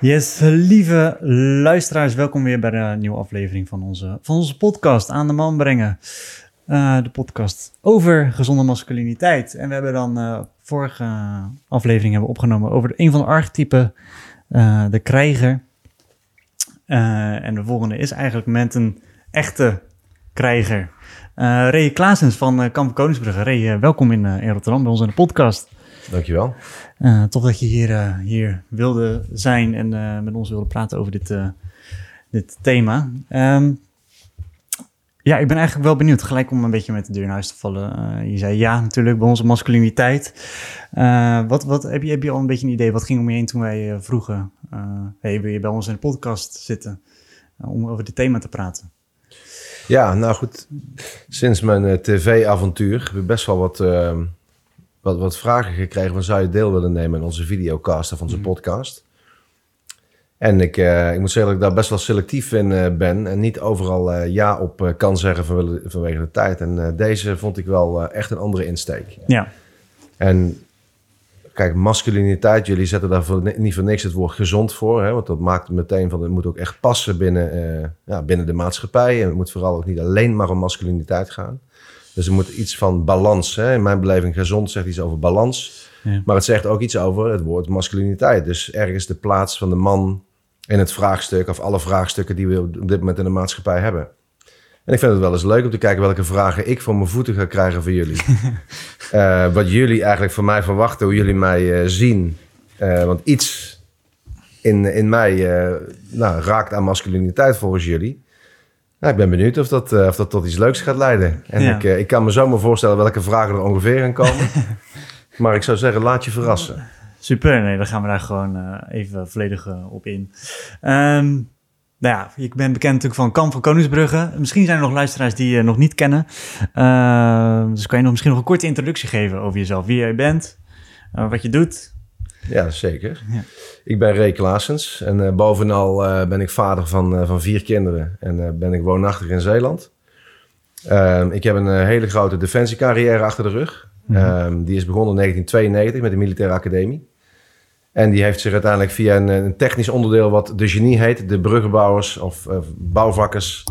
Yes, lieve luisteraars, welkom weer bij de nieuwe aflevering van onze, van onze podcast Aan de Man Brengen. Uh, de podcast over gezonde masculiniteit. En we hebben dan uh, vorige aflevering hebben opgenomen over een van de archetypen, uh, de krijger. en de volgende is eigenlijk met een echte krijger. Ray Klaasens van Kamp Koningsbrugge. Ray, welkom in, in Rotterdam bij ons in de podcast. Dankjewel. Uh, tof dat je hier, uh, hier wilde zijn en uh, met ons wilde praten over dit, dit thema. Um, ja, ik ben eigenlijk wel benieuwd, gelijk om een beetje met de deur in huis te vallen. je zei ja, natuurlijk, bij onze masculiniteit. wat, wat, heb, je, heb je al een beetje een idee, wat ging om je heen toen wij vroegen... hey, wil je bij ons in de podcast zitten om over dit thema te praten? Ja, nou goed, sinds mijn tv-avontuur heb ik best wel wat wat, wat vragen gekregen van zou je deel willen nemen in onze videocast of onze mhm. podcast. En ik, uh, ik moet zeggen dat ik daar best wel selectief in uh, ben en niet overal uh, ja op kan zeggen vanwege, vanwege de tijd. En deze vond ik wel echt een andere insteek. Ja. En kijk, masculiniteit, jullie zetten daar voor, niet voor niks het woord gezond voor. Hè, want dat maakt meteen van het moet ook echt passen binnen, ja, binnen de maatschappij. En het moet vooral ook niet alleen maar om masculiniteit gaan. Dus er moet iets van balans. Hè? In mijn beleving gezond zegt iets over balans. Ja. Maar het zegt ook iets over het woord masculiniteit. Dus ergens de plaats van de man in het vraagstuk... of alle vraagstukken die we op dit moment in de maatschappij hebben. En ik vind het wel eens leuk om te kijken welke vragen ik voor mijn voeten ga krijgen van jullie. uh, wat jullie eigenlijk van mij verwachten, hoe jullie mij uh, zien. Uh, want iets in, in mij nou, raakt aan masculiniteit volgens jullie. Nou, ik ben benieuwd of dat, of dat tot iets leuks gaat leiden. En ik, ik kan me zomaar voorstellen welke vragen er ongeveer gaan komen. maar ik zou zeggen, laat je verrassen. Super, nee, dan gaan we daar gewoon uh, even volledig op in. Um, nou ja, ik ben bekend natuurlijk van Kamp van Koningsbrugge. Misschien zijn er nog luisteraars die je nog niet kennen. Ehm, dus kan je nog misschien nog een korte introductie geven over jezelf. Wie jij bent, wat je doet. Ja, zeker. Ja. Ik ben Ray Klaasens en bovenal ben ik vader van, van vier kinderen en ben ik woonachtig in Zeeland. Ehm, ik heb een hele grote defensiecarrière achter de rug. Mm die is begonnen in 1992 met de Militaire Academie. En die heeft zich uiteindelijk via een, een technisch onderdeel wat de genie heet, de bruggenbouwers of bouwvakkers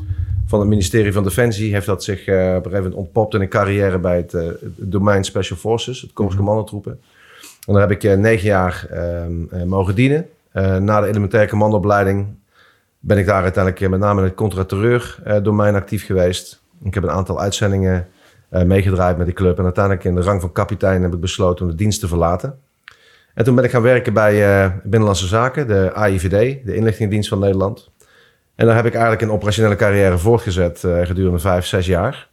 van het ministerie van Defensie, heeft dat zich op een gegeven moment ontpopt in een carrière bij het, het domein Special Forces, het Korps mm -hmm. En daar heb ik eh, negen jaar ehm, eh, mogen dienen. Eh, na de elementaire commandoopleiding ben ik daar uiteindelijk met name in het contraterreur domein actief geweest. Ik heb een aantal uitzendingen meegedraaid met die club. En uiteindelijk in de rang van kapitein heb ik besloten om de dienst te verlaten. En toen ben ik gaan werken bij uh, Binnenlandse Zaken, de AIVD, de inlichtingendienst van Nederland. En daar heb ik eigenlijk een operationele carrière voortgezet uh, gedurende vijf, zes jaar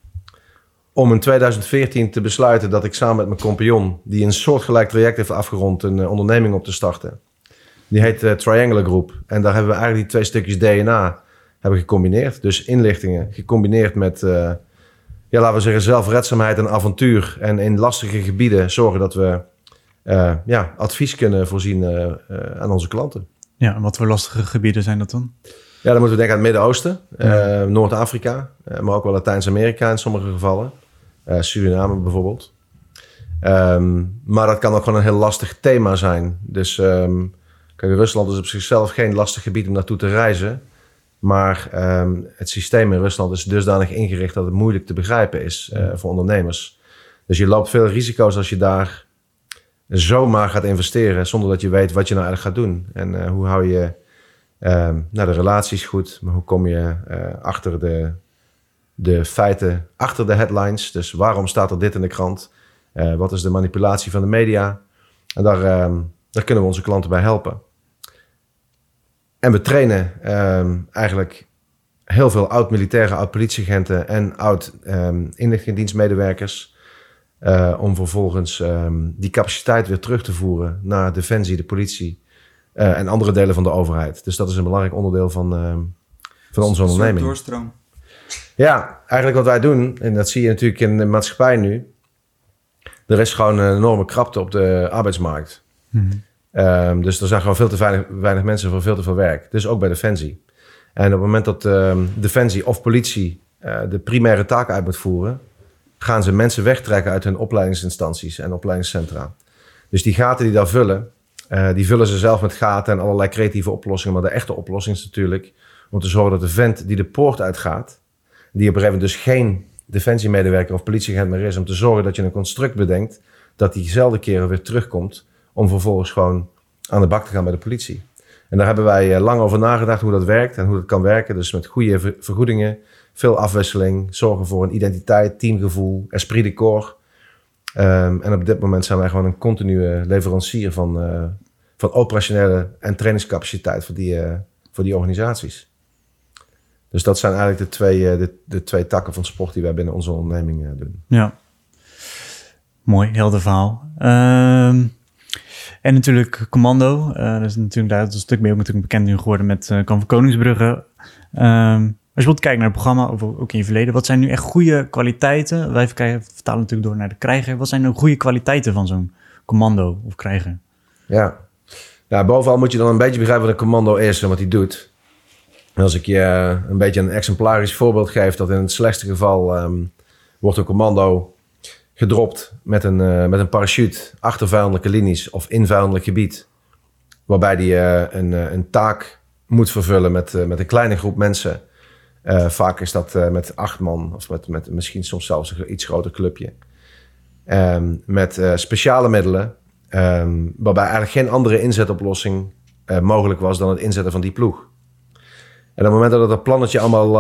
om in 2014 te besluiten dat ik samen met mijn compagnon, die een soortgelijk traject heeft afgerond, een onderneming op te starten. Die heet uh, Triangular Group. En daar hebben we eigenlijk die twee stukjes DNA hebben gecombineerd. Dus inlichtingen gecombineerd met, ja, laten we zeggen, zelfredzaamheid en avontuur. En in lastige gebieden zorgen dat we ja, advies kunnen voorzien aan onze klanten. Ja, en wat voor lastige gebieden zijn dat dan? Ja, dan moeten we denken aan het Midden-Oosten, Noord-Afrika, maar ook wel Latijns-Amerika in sommige gevallen. Suriname bijvoorbeeld. Um, maar dat kan ook gewoon een heel lastig thema zijn. Dus um, kijk, Rusland is op zichzelf geen lastig gebied om naartoe te reizen. Maar um, het systeem in Rusland is dusdanig ingericht dat het moeilijk te begrijpen is uh, voor ondernemers. Dus je loopt veel risico's als je daar zomaar gaat investeren zonder dat je weet wat je nou eigenlijk gaat doen. En uh, hoe hou je um, nou, de relaties goed, maar hoe kom je uh, achter de, de feiten achter de headlines. Dus waarom staat er dit in de krant? Wat is de manipulatie van de media? En daar, uh, daar kunnen we onze klanten bij helpen. En we trainen uh, eigenlijk heel veel oud-militairen, oud-politieagenten en oud-inlichtingendienstmedewerkers. Uh, om vervolgens um, die capaciteit weer terug te voeren naar Defensie, de politie uh, en andere delen van de overheid. Dus dat is een belangrijk onderdeel van, van onze onderneming. doorstroom. Ja, eigenlijk wat wij doen, en dat zie je natuurlijk in de maatschappij nu. er is gewoon een enorme krapte op de arbeidsmarkt. Ehm, dus er zijn gewoon veel te weinig, weinig mensen voor veel te veel werk. Dus ook bij Defensie. En op het moment dat ehm, Defensie of politie eh, de primaire taak uit moet voeren, gaan ze mensen wegtrekken uit hun opleidingsinstanties en opleidingscentra. Dus die gaten die daar vullen, eh, die vullen ze zelf met gaten en allerlei creatieve oplossingen. Maar de echte oplossing is natuurlijk om te zorgen dat de vent die de poort uitgaat, die op een gegeven moment dus geen defensiemedewerker of politieagent meer is, om te zorgen dat je een construct bedenkt dat diezelfde keren weer terugkomt om vervolgens gewoon aan de bak te gaan bij de politie. En daar hebben wij eh, lang over nagedacht hoe dat werkt en hoe dat kan werken. Dus met goede vergoedingen, veel afwisseling, zorgen voor een identiteit, teamgevoel, esprit de corps. Um, en op dit moment zijn wij gewoon een continue leverancier van, uh, van operationele en trainingscapaciteit voor die, uh, voor die organisaties. Dus dat zijn eigenlijk de twee, de, de twee takken van sport die wij binnen onze onderneming doen. Ja, mooi, helder verhaal. Um, en natuurlijk Commando. Uh, dat is natuurlijk daar een stuk meer natuurlijk bekend nu geworden met uh, Kamp Koningsbrugge. Um, als je wilt kijken naar het programma, of ook in je verleden, wat zijn nu echt goede kwaliteiten? Wij vertalen natuurlijk door naar de krijger. Wat zijn nu goede kwaliteiten van zo'n commando of krijger? Ja, nou, bovenal moet je dan een beetje begrijpen wat een commando is en wat hij doet. Als ik je eh, een beetje een exemplarisch voorbeeld geef, dat in het slechtste geval um, wordt een commando gedropt met een, uh, met een parachute achter vijandelijke linies of in vijandelijk gebied. Waarbij die uh, een, uh, een taak moet vervullen met, met een kleine groep mensen. vaak is dat met acht man of met, met misschien soms zelfs een iets groter clubje. Um, met speciale middelen, um, waarbij eigenlijk geen andere inzetoplossing mogelijk was dan het inzetten van die ploeg. En op het moment dat het plannetje allemaal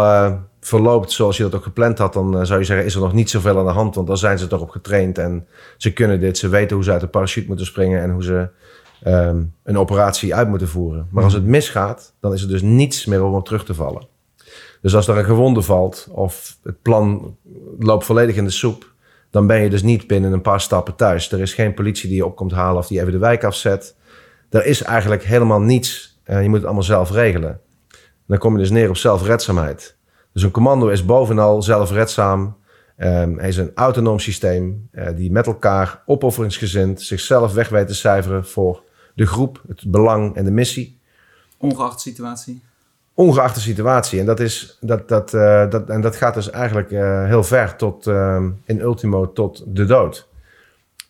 verloopt zoals je dat ook gepland had, dan eh, zou je zeggen, is er nog niet zoveel aan de hand. Want dan zijn ze toch op getraind en ze kunnen dit. Ze weten hoe ze uit de parachute moeten springen en hoe ze um, een operatie uit moeten voeren. Maar als het misgaat, dan is er dus niets meer om op terug te vallen. Dus als er een gewonde valt of het plan loopt volledig in de soep, dan ben je dus niet binnen een paar stappen thuis. Er is geen politie die je op komt halen of die even de wijk afzet. Er is eigenlijk helemaal niets. Uh, je moet het allemaal zelf regelen. Dan kom je dus neer op zelfredzaamheid. Dus een commando is bovenal zelfredzaam. Um, hij is een autonoom systeem uh, die met elkaar opofferingsgezind zichzelf weg weet te cijferen voor de groep, het belang en de missie. Ongeacht de situatie. Ongeacht de situatie. En dat, is, dat, dat, uh, dat, en dat gaat dus eigenlijk uh, heel ver tot, um, in ultimo tot de dood.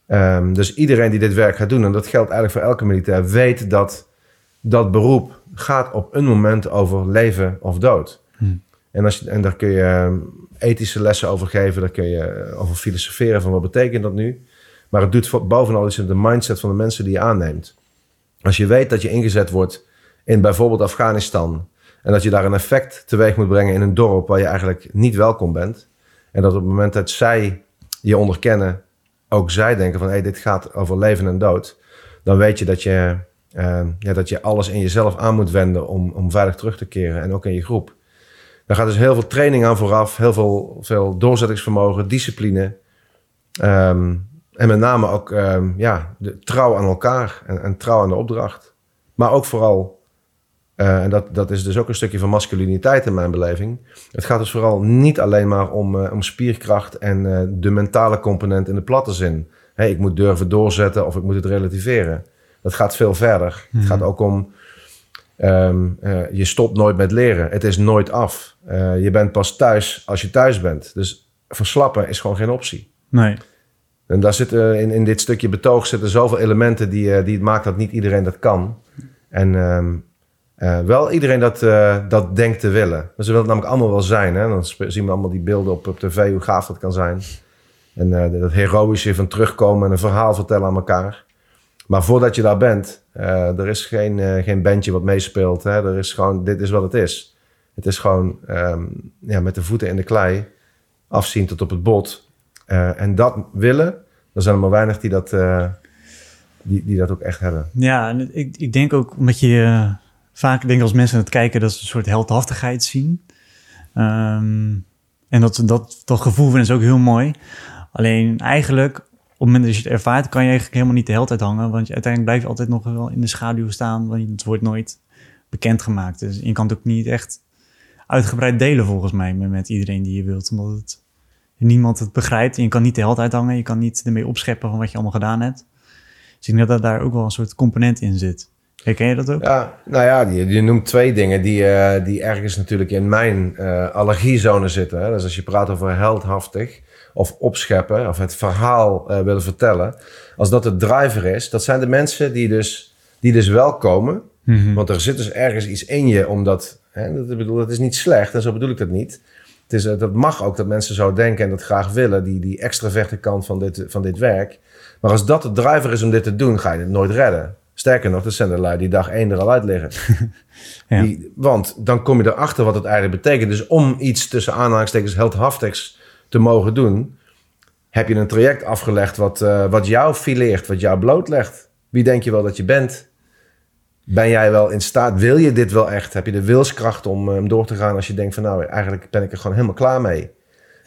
Um, dus iedereen die dit werk gaat doen, en dat geldt eigenlijk voor elke militair, weet dat dat beroep gaat op een moment over leven of dood. Hm. En, als en daar kun je ehm, ethische lessen over geven, daar kun je eh, over filosoferen van wat betekent dat nu. Maar het doet bovenal iets in de mindset van de mensen die je aanneemt. Als je weet dat je ingezet wordt in bijvoorbeeld Afghanistan en dat je daar een effect teweeg moet brengen in een dorp waar je eigenlijk niet welkom bent. En dat op het moment dat zij je onderkennen, ook zij denken van hé, hey, dit gaat over leven en dood. Dan weet je dat je, uh, ja, dat je alles in jezelf aan moet wenden om, om veilig terug te keren en ook in je groep. Daar gaat dus heel veel training aan vooraf, heel veel, veel doorzettingsvermogen, discipline. Um, en met name ook um, ja, de trouw aan elkaar en, en, trouw aan de opdracht. Maar ook vooral, uh, en dat, dat is dus ook een stukje van masculiniteit in mijn beleving. Het gaat dus vooral niet alleen maar om, uh, om spierkracht en uh, de mentale component in de platte zin. Hey, ik moet durven doorzetten of ik moet het relativeren. Dat gaat veel verder. Het gaat ook om Um, uh, je stopt nooit met leren. Het is nooit af. Uh, je bent pas thuis als je thuis bent. Dus verslappen is gewoon geen optie. Nee. En daar zitten in, in dit stukje betoog zitten zoveel elementen die, die het maakt dat niet iedereen dat kan. En um, wel iedereen dat, dat denkt te willen. Maar ze willen het namelijk allemaal wel zijn. Hè? Dan zien we allemaal die beelden op, op tv, hoe gaaf dat kan zijn. En dat heroïsche van terugkomen en een verhaal vertellen aan elkaar. Maar voordat je daar bent, uh, er is geen, uh, geen bandje wat meespeelt. Hè? Er is gewoon, dit is wat het is. Het is gewoon um, ja, met de voeten in de klei, afzien tot op het bot. Uh, en dat willen, er zijn er maar weinig die dat, die, die dat ook echt hebben. Ja, en ik, ik denk ook omdat je vaak denk als mensen het kijken dat ze een soort heldhaftigheid zien. Um, en dat, dat, dat gevoel vinden ze ook heel mooi. Alleen eigenlijk het moment dat je het ervaart, kan je eigenlijk helemaal niet de hele tijd hangen. Want uiteindelijk blijf je altijd nog wel in de schaduw staan. Want het wordt nooit bekendgemaakt. Dus je kan het ook niet echt uitgebreid delen volgens mij met, iedereen die je wilt. Omdat het niemand het begrijpt. En je kan niet de held uithangen. Je kan niet ermee opscheppen van wat je allemaal gedaan hebt. Dus ik denk dat daar ook wel een soort component in zit. Herken je dat ook? Ja, nou ja, je, je noemt twee dingen die, eh, die ergens natuurlijk in mijn eh, allergiezone zitten. Hè? Dus als je praat over heldhaftig of opscheppen of het verhaal eh, willen vertellen. Als dat de driver is, dat zijn de mensen die dus, die dus wel komen. Mhm. Want er zit dus ergens iets in je, omdat, hè, dat, bedoel, dat is niet slecht en zo bedoel ik dat niet. Het is, eh, dat mag ook dat mensen zo denken en dat graag willen, die, die extraverte kant van dit, van dit werk. Maar als dat de driver is om dit te doen, ga je het nooit redden. Sterker nog, dat zijn de lui die dag één er al uit liggen. Ja. Die, want dan kom je erachter wat het eigenlijk betekent. Dus om iets tussen aanhalingstekens heldhaftigs te mogen doen, heb je een traject afgelegd wat, eh, wat jou fileert, wat jou blootlegt. Wie denk je wel dat je bent? Ben jij wel in staat? Wil je dit wel echt? Heb je de wilskracht om eh, door te gaan als je denkt van nou, eigenlijk ben ik er gewoon helemaal klaar mee.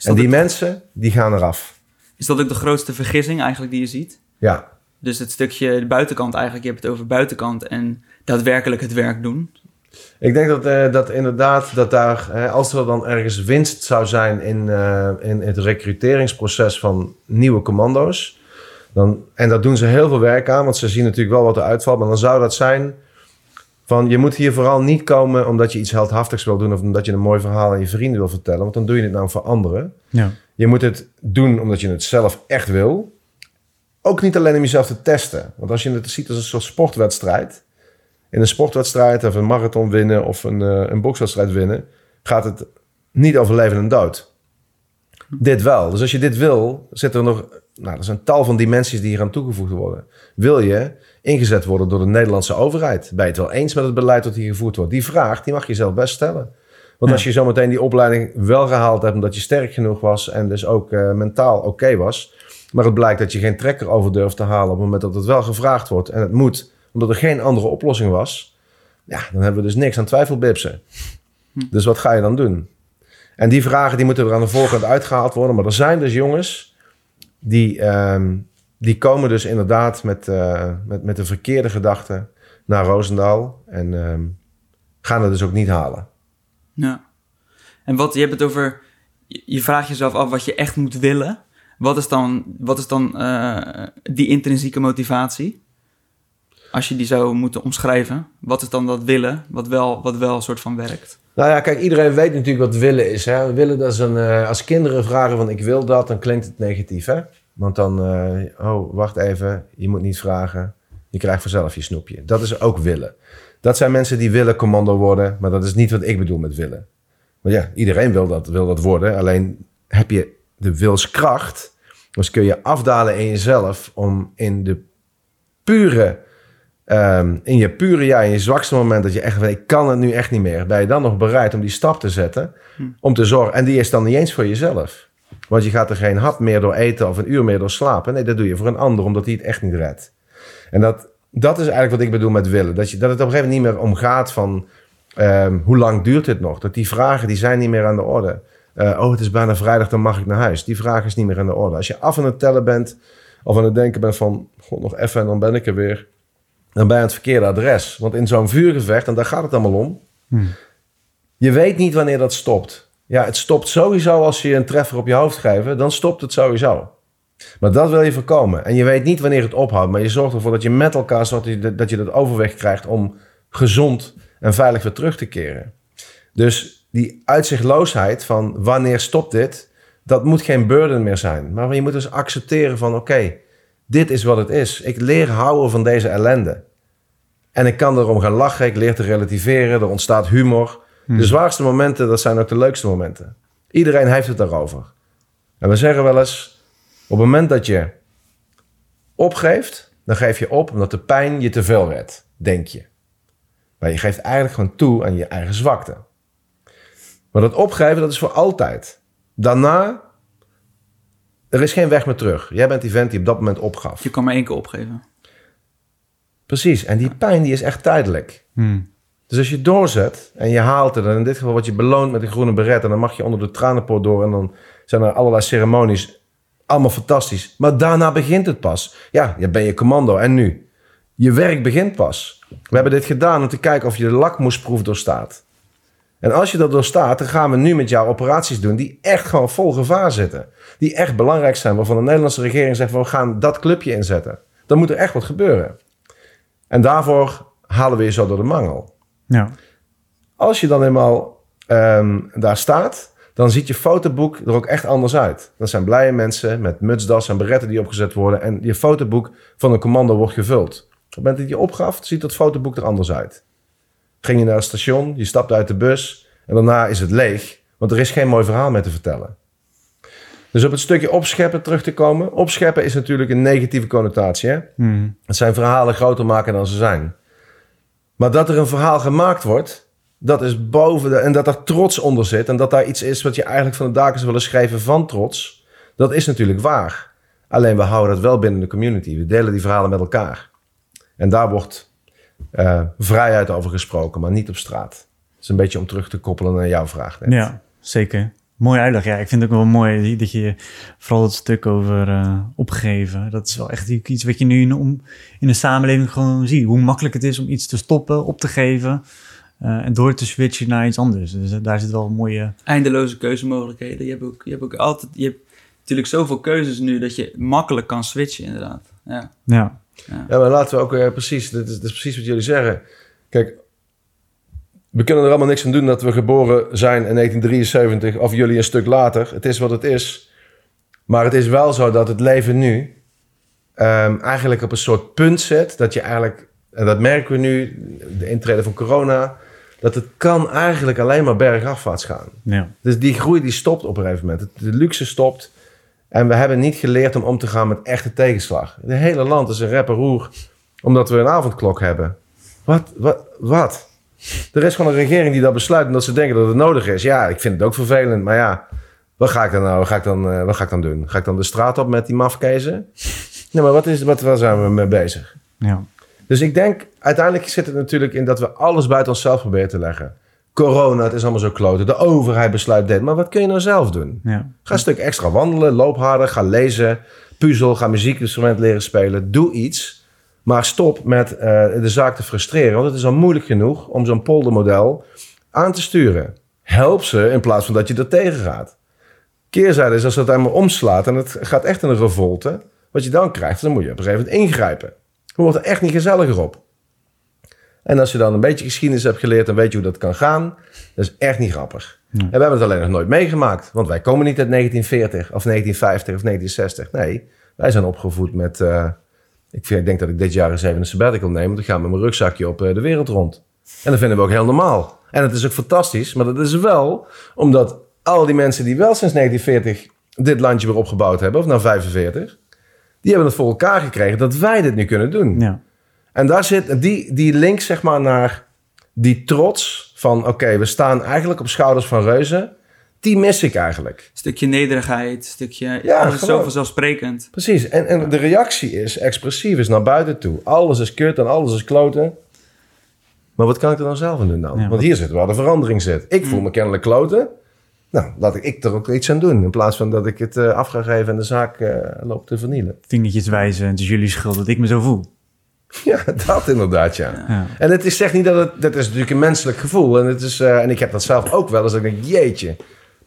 En die het- mensen, die gaan eraf. is dat ook de grootste vergissing eigenlijk die je ziet? Ja, Dus het stukje de buitenkant eigenlijk, je hebt het over buitenkant en daadwerkelijk het werk doen. Ik denk dat, eh, dat inderdaad, dat daar, hè, als er dan ergens winst zou zijn in, eh, in het recruteringsproces van nieuwe commando's, dan, en dat doen ze heel veel werk aan, want ze zien natuurlijk wel wat er uitvalt, maar dan zou dat zijn van je moet hier vooral niet komen omdat je iets heldhaftigs wil doen of omdat je een mooi verhaal aan je vrienden wil vertellen, want dan doe je het nou voor anderen. Ja. Je moet het doen omdat je het zelf echt wil. Ook niet alleen om jezelf te testen. Want als je het ziet als een soort sportwedstrijd. In een sportwedstrijd of een marathon winnen of een, eh, een bokswedstrijd winnen. Gaat het niet over leven en dood. Dit wel. Dus als je dit wil, zit er nog... Nou, er zijn tal van dimensies die hier aan toegevoegd worden. Wil je ingezet worden door de Nederlandse overheid? Ben je het wel eens met het beleid dat hier gevoerd wordt? Die vraag, die mag je zelf best stellen. Want Ja. als je zometeen die opleiding wel gehaald hebt... omdat je sterk genoeg was en dus ook eh, mentaal oké was... maar het blijkt dat je geen trekker over durft te halen... op het moment dat het wel gevraagd wordt en het moet... omdat er geen andere oplossing was... ja, dan hebben we dus niks aan twijfelbipsen. Dus wat ga je dan doen? En die vragen die moeten er aan de voorkant uitgehaald worden. Maar er zijn dus jongens die, ehm, die komen dus inderdaad met, eh, met, met de verkeerde gedachten naar Roosendaal. En ehm, gaan het dus ook niet halen. Ja. En wat, je hebt het over, je, je vraagt jezelf af wat je echt moet willen. Wat is dan, wat is dan eh, die intrinsieke motivatie? Als je die zou moeten omschrijven, wat is dan dat willen, wat wel, wat wel een soort van werkt? Nou ja, kijk, iedereen weet natuurlijk wat willen is. Hè? Willen, dat is een, eh, als kinderen vragen van ik wil dat, dan klinkt het negatief. Hè? Want dan, eh, oh, wacht even, je moet niet vragen. Je krijgt vanzelf je snoepje. Dat is ook willen. Dat zijn mensen die willen commando worden, maar dat is niet wat ik bedoel met willen. Maar ja, iedereen wil dat, wil dat worden. Alleen heb je de wilskracht, dus kun je afdalen in jezelf om in de pure, ehm, in je pure ja, in je zwakste moment dat je echt weet, ik kan het nu echt niet meer. Ben je dan nog bereid om die stap te zetten, om te zorgen, en die is dan niet eens voor jezelf. Want je gaat er geen hap meer door eten of een uur meer door slapen. Nee, dat doe je voor een ander, omdat hij het echt niet redt. En dat, dat is eigenlijk wat ik bedoel met willen. Dat, je, dat het op een gegeven moment niet meer omgaat van ehm, hoe lang duurt dit nog? Dat die vragen, die zijn niet meer aan de orde. Eh, oh, het is bijna vrijdag, dan mag ik naar huis. Die vraag is niet meer aan de orde. Als je af aan het tellen bent of aan het denken bent van... God, nog even en dan ben ik er weer. Dan aan het verkeerde adres. Want in zo'n vuurgevecht, en daar gaat het allemaal om... Hmm. Je weet niet wanneer dat stopt. Ja, het stopt sowieso als je een treffer op je hoofd geeft. Dan stopt het sowieso. Maar dat wil je voorkomen. En je weet niet wanneer het ophoudt. Maar je zorgt ervoor dat je met elkaar zorgt dat je, dat je dat overweg krijgt om gezond en veilig weer terug te keren. Dus die uitzichtloosheid van wanneer stopt dit, dat moet geen burden meer zijn. Maar je moet dus accepteren van oké, dit is wat het is. Ik leer houden van deze ellende. En ik kan erom gaan lachen, ik leer te relativeren, er ontstaat humor. De zwaarste momenten, dat zijn ook de leukste momenten. Iedereen heeft het daarover. En we zeggen wel eens, op het moment dat je opgeeft, dan geef je op omdat de pijn je te veel werd, denk je. Maar je geeft eigenlijk gewoon toe aan je eigen zwakte. Maar dat opgeven, dat is voor altijd. Daarna, er is geen weg meer terug. Jij bent die vent die op dat moment opgaf. Je kan maar één keer opgeven. Precies, en die pijn die is echt tijdelijk. Hmm. Dus als je doorzet en je haalt het, en in dit geval word je beloond met een groene beret, en dan mag je onder de tranenpoort door, en dan zijn er allerlei ceremonies. Allemaal fantastisch. Maar daarna begint het pas. Ja, je ben je commando. En nu? Je werk begint pas. We hebben dit gedaan om te kijken of je de lakmoesproef doorstaat. En als je dat doorstaat, dan gaan we nu met jou operaties doen die echt gewoon vol gevaar zitten. Die echt belangrijk zijn, waarvan de Nederlandse regering zegt, we gaan dat clubje inzetten. Dan moet er echt wat gebeuren. En daarvoor halen we je zo door de mangel. Ja. Als je dan eenmaal ehm, daar staat, dan ziet je fotoboek er ook echt anders uit. Dat zijn blije mensen met mutsdas en beretten die opgezet worden. En je fotoboek van een commando wordt gevuld. Op het moment dat je opgaft, ziet dat fotoboek er anders uit. Ging je naar het station, je stapt uit de bus en daarna is het leeg. Want er is geen mooi verhaal meer te vertellen. Dus op het stukje opscheppen terug te komen. Opscheppen is natuurlijk een negatieve connotatie. Hè? Hmm. Het zijn verhalen groter maken dan ze zijn. Maar dat er een verhaal gemaakt wordt, dat is boven de. En dat er trots onder zit. En dat daar iets is wat je eigenlijk van de daken zou willen schrijven van trots. Dat is natuurlijk waar. Alleen we houden dat wel binnen de community. We delen die verhalen met elkaar. En daar wordt eh, vrijheid over gesproken, maar niet op straat. Dat is een beetje om terug te koppelen naar jouw vraag. net. Ja, zeker. Mooi uitleg. Ja, ik vind het ook wel mooi dat je vooral het stuk over eh, opgeven. Dat is wel echt iets wat je nu in, om, in de samenleving gewoon ziet. Hoe makkelijk het is om iets te stoppen, op te geven eh, en door te switchen naar iets anders. Dus eh, daar zit wel een mooie. Eindeloze keuzemogelijkheden. Je hebt ook, je hebt ook altijd... Je hebt natuurlijk zoveel keuzes nu dat je makkelijk kan switchen, inderdaad. Ja. Ja, Ja, maar laten we ook precies, dit is, dit is precies wat jullie zeggen. Kijk, we kunnen er allemaal niks aan doen dat we geboren zijn in 1973 of jullie een stuk later. Het is wat het is. Maar het is wel zo dat het leven nu ehm, eigenlijk op een soort punt zet dat je eigenlijk, en dat merken we nu, de intrede van corona, dat het kan eigenlijk alleen maar bergafwaarts gaan. ja, Dus die groei die stopt op een gegeven moment. De luxe stopt. En we hebben niet geleerd om om te gaan met echte tegenslag. Het hele land is een rep en roer omdat we een avondklok hebben. Wat? Wat? Wat? Er is gewoon een regering die dat besluit omdat ze denken dat het nodig is. Ja, ik vind het ook vervelend, maar ja, wat ga ik dan nou? Wat ga ik dan, eh, wat ga ik dan doen? Ga ik dan de straat op met die mafkezen? Nee, maar wat is, wat, waar zijn we mee bezig? ja, Dus ik denk, uiteindelijk zit het natuurlijk in dat we alles buiten onszelf proberen te leggen. Corona, het is allemaal zo kloten. De overheid besluit dit. Maar wat kun je nou zelf doen? ja. Ga een stuk extra wandelen, loop harder, ga lezen, puzzel, ga muziekinstrument leren spelen. Doe iets, maar stop met eh, de zaak te frustreren. Want het is al moeilijk genoeg om zo'n poldermodel aan te sturen. Help ze in plaats van dat je er tegen gaat. Keerzijde is als dat helemaal omslaat en het gaat echt in een revolte. Wat je dan krijgt, dan moet je op een gegeven moment ingrijpen. Het wordt er echt niet gezelliger op. En als je dan een beetje geschiedenis hebt geleerd, dan weet je hoe dat kan gaan. Dat is echt niet grappig. En we hebben het alleen nog nooit meegemaakt. Want wij komen niet uit 1940 of 1950 of 1960. Nee, wij zijn opgevoed met... eh, ik, denk dat ik dit jaar eens even een sabbatical neem. Want ik ga met mijn rugzakje op eh, de wereld rond. En dat vinden we ook heel normaal. En het is ook fantastisch. Maar dat is wel omdat al die mensen die wel sinds 1940 dit landje weer opgebouwd hebben, of nou 45, die hebben het voor elkaar gekregen dat wij dit nu kunnen doen. ja. En daar zit die, die link zeg maar naar die trots van oké, we staan eigenlijk op schouders van reuzen. Die mis ik eigenlijk. stukje nederigheid, stukje... Ja, alles zo vanzelfsprekend. Precies. En, en de reactie is expressief, is naar buiten toe. Alles is kut en alles is kloten. Maar wat kan ik er dan zelf aan doen dan? Ja, Want hier zit waar de verandering zit. Ik voel me kennelijk kloten. Nou, laat ik, ik er ook iets aan doen. In plaats van dat ik het eh, af ga geven en de zaak eh loop te vernielen. Vingertjes wijzen, het is jullie schuld dat ik me zo voel. Ja, dat inderdaad, ja. Ja. En het is zeg niet dat het... Dat is natuurlijk een menselijk gevoel. En, het is, eh, en ik heb dat zelf ook wel eens. Dat ik denk, jeetje.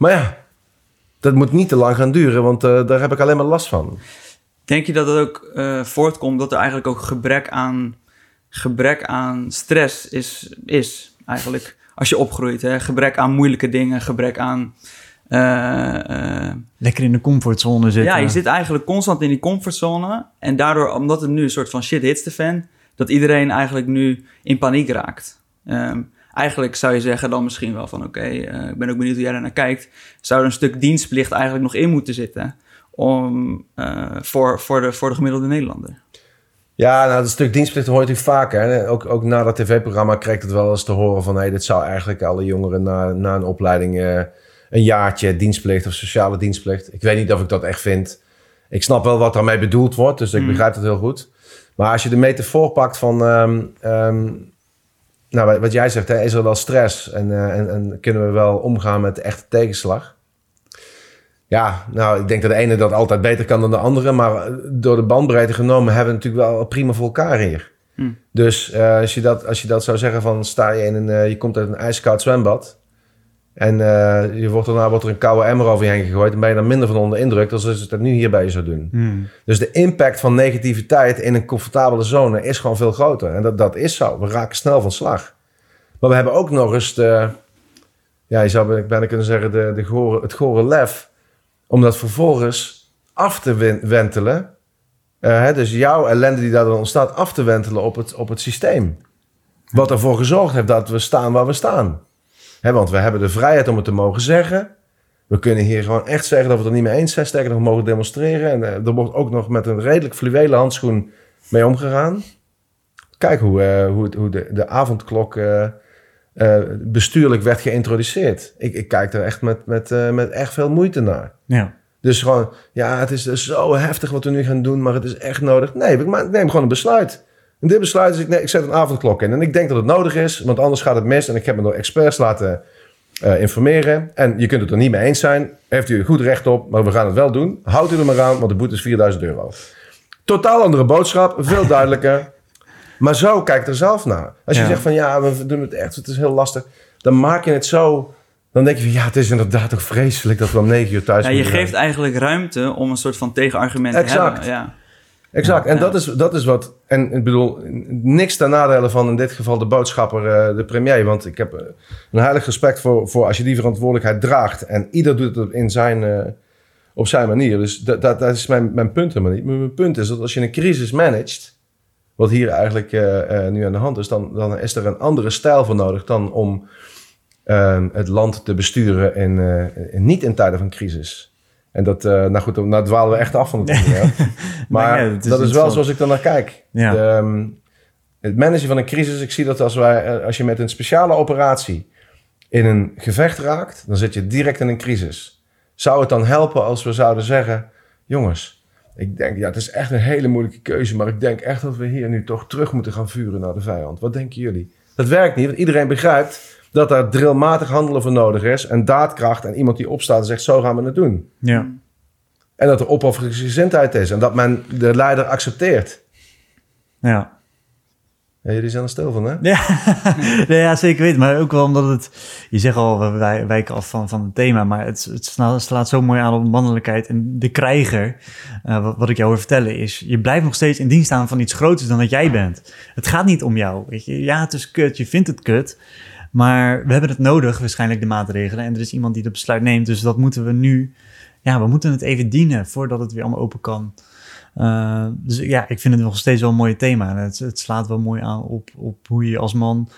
Maar ja, dat moet niet te lang gaan duren. Want eh, daar heb ik alleen maar last van. Denk je dat het ook eh, voortkomt dat er eigenlijk ook gebrek aan, gebrek aan stress is, is eigenlijk als je opgroeit? Hè? Gebrek aan moeilijke dingen, gebrek aan... eh, eh, Lekker in de comfortzone zitten. ja, je zit eigenlijk constant in die comfortzone. En daardoor, omdat het nu een soort van shit hits de fan... dat iedereen eigenlijk nu in paniek raakt. Ehm, eigenlijk zou je zeggen dan misschien wel van... oké, eh, ik ben ook benieuwd hoe jij daar naar kijkt. Zou er een stuk dienstplicht eigenlijk nog in moeten zitten... Om, eh, voor, voor, de, voor de gemiddelde Nederlander? Ja, nou, dat stuk dienstplicht hoor je natuurlijk vaker. Hè. Ook, ook na dat tv-programma kreeg ik het wel eens te horen van... Hey, dit zou eigenlijk alle jongeren na, na een opleiding... eh, een jaartje dienstplicht of sociale dienstplicht. Ik weet niet of ik dat echt vind. Ik snap wel wat daarmee bedoeld wordt, dus ik Mm. begrijp het heel goed. Maar als je de metafoor pakt van... ehm, ehm, nou, wat- jij zegt, hè, is er wel stress en, eh, en, en kunnen we wel omgaan met de echte tegenslag? Ja, nou, ik denk dat de ene dat altijd beter kan dan de andere. Maar eh, door de bandbreedte genomen hebben we natuurlijk wel prima voor elkaar hier. Hm. Dus eh, als, je dat, als je dat zou zeggen van sta je in een, je komt uit een ijskoud zwembad. En eh, je wordt daarna wordt er een koude emmer over je heen gegooid. En ben je dan minder van onder indruk dan als het nu hier bij je zou doen. Hmm. Dus de impact van negativiteit in een comfortabele zone is gewoon veel groter. En dat, dat is zo. We raken snel van slag. Maar we hebben ook nog eens de, ja, je zou bijna kunnen zeggen, de, de gore, het gore lef. Om dat vervolgens af te wentelen. Eh, hè, dus jouw ellende die daar dan ontstaat, af te wentelen op het, op het systeem. Wat ervoor gezorgd heeft dat we staan waar we staan. Want we hebben de vrijheid om het te mogen zeggen. We kunnen hier gewoon echt zeggen dat we het er niet mee eens zijn. Sterker nog, mogen demonstreren. En eh, er wordt ook nog met een redelijk fluwele handschoen mee omgegaan. Kijk hoe, eh, hoe, hoe de, de avondklok eh, bestuurlijk werd geïntroduceerd. Ik, ik kijk er echt met, met, met echt veel moeite naar. Ja. Dus gewoon, ja, het is zo heftig wat we nu gaan doen, maar het is echt nodig. Nee, ik neem gewoon een besluit. En dit besluit is, ik, nee, ik zet een avondklok in. En ik denk dat het nodig is, want anders gaat het mis. En ik heb me door experts laten eh, informeren. En je kunt het er niet mee eens zijn. Heeft u er goed recht op, maar we gaan het wel doen. Houdt u er maar aan, want de boete is 4000 euro. Totaal andere boodschap, veel duidelijker. maar zo kijk er zelf naar. Als je Ja. zegt van ja, we doen het echt, het is heel lastig. Dan maak je het zo... Dan denk je van ja, het is inderdaad toch vreselijk dat we om 9 uur thuis Ja, je geeft eigenlijk ruimte om een soort van tegenargument te hebben. Ja. Exact. En Ja. dat, is, dat is wat. En ik bedoel, niks ten nadele van in dit geval de boodschapper, eh, de premier. Want ik heb eh, een heilig respect voor, voor als je die verantwoordelijkheid draagt. En ieder doet het in zijn, eh, op zijn manier. Dus dat, dat, dat is mijn, mijn punt helemaal niet. Maar mijn punt is dat als je een crisis managt. Wat hier eigenlijk nu aan de hand is, dan, dan is er een andere stijl voor nodig dan om ehm, het land te besturen in, in- niet in tijden van crisis. En dat, eh, nou goed, nou dwalen we echt af van het onderwerp. Maar Nee, is dat is wel zoals ik er naar kijk. Ja. De, ehm, het managen van een crisis, ik zie dat als, wij, eh, als je met een speciale operatie in een gevecht raakt, dan zit je direct in een crisis. Zou het dan helpen als we zouden zeggen, jongens, ik denk, ja, het is echt een hele moeilijke keuze, maar ik denk echt dat we hier nu toch terug moeten gaan vuren naar de vijand. Wat denken jullie? Dat werkt niet, want iedereen begrijpt dat daar drillmatig handelen voor nodig is en daadkracht en iemand die opstaat en zegt, zo gaan we het doen. Ja. En dat er opofferingsgezindheid is en dat men de leider accepteert. Ja. Ja, jullie zijn er stil van, hè? Ja, nee, ja, zeker weten. Maar ook wel omdat het... Je zegt al, we wij- wijken af van, van het thema. Maar het, het slaat, zo mooi aan op mannelijkheid. En de krijger, eh, wat, wat ik jou wil vertellen, is... Je blijft nog steeds in dienst staan van iets groters dan dat jij bent. Het gaat niet om jou, weet je. Ja, het is kut, je vindt het kut. Maar we hebben het nodig, waarschijnlijk de maatregelen. En er is iemand die dat besluit neemt. Dus dat moeten we nu... Ja, we moeten het even dienen voordat het weer allemaal open kan. Uh, dus ja, ik vind het nog steeds wel een mooi thema. Het, het slaat wel mooi aan op, op hoe je als man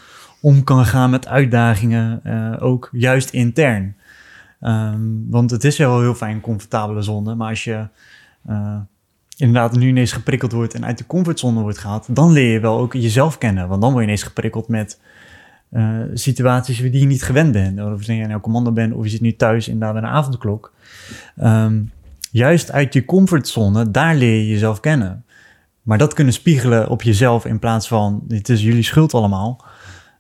om kan gaan met uitdagingen, uh, ook juist intern. Um, want het is wel heel fijn, comfortabele zone, maar als je uh, inderdaad nu ineens geprikkeld wordt en uit de comfortzone wordt gehaald, dan leer je wel ook jezelf kennen. Want dan word je ineens geprikkeld met uh, situaties die je niet gewend bent. Of je nou commando bent, of je zit nu thuis inderdaad bij een avondklok. Um, juist uit je comfortzone, daar leer je jezelf kennen. Maar dat kunnen spiegelen op jezelf in plaats van, het is jullie schuld allemaal.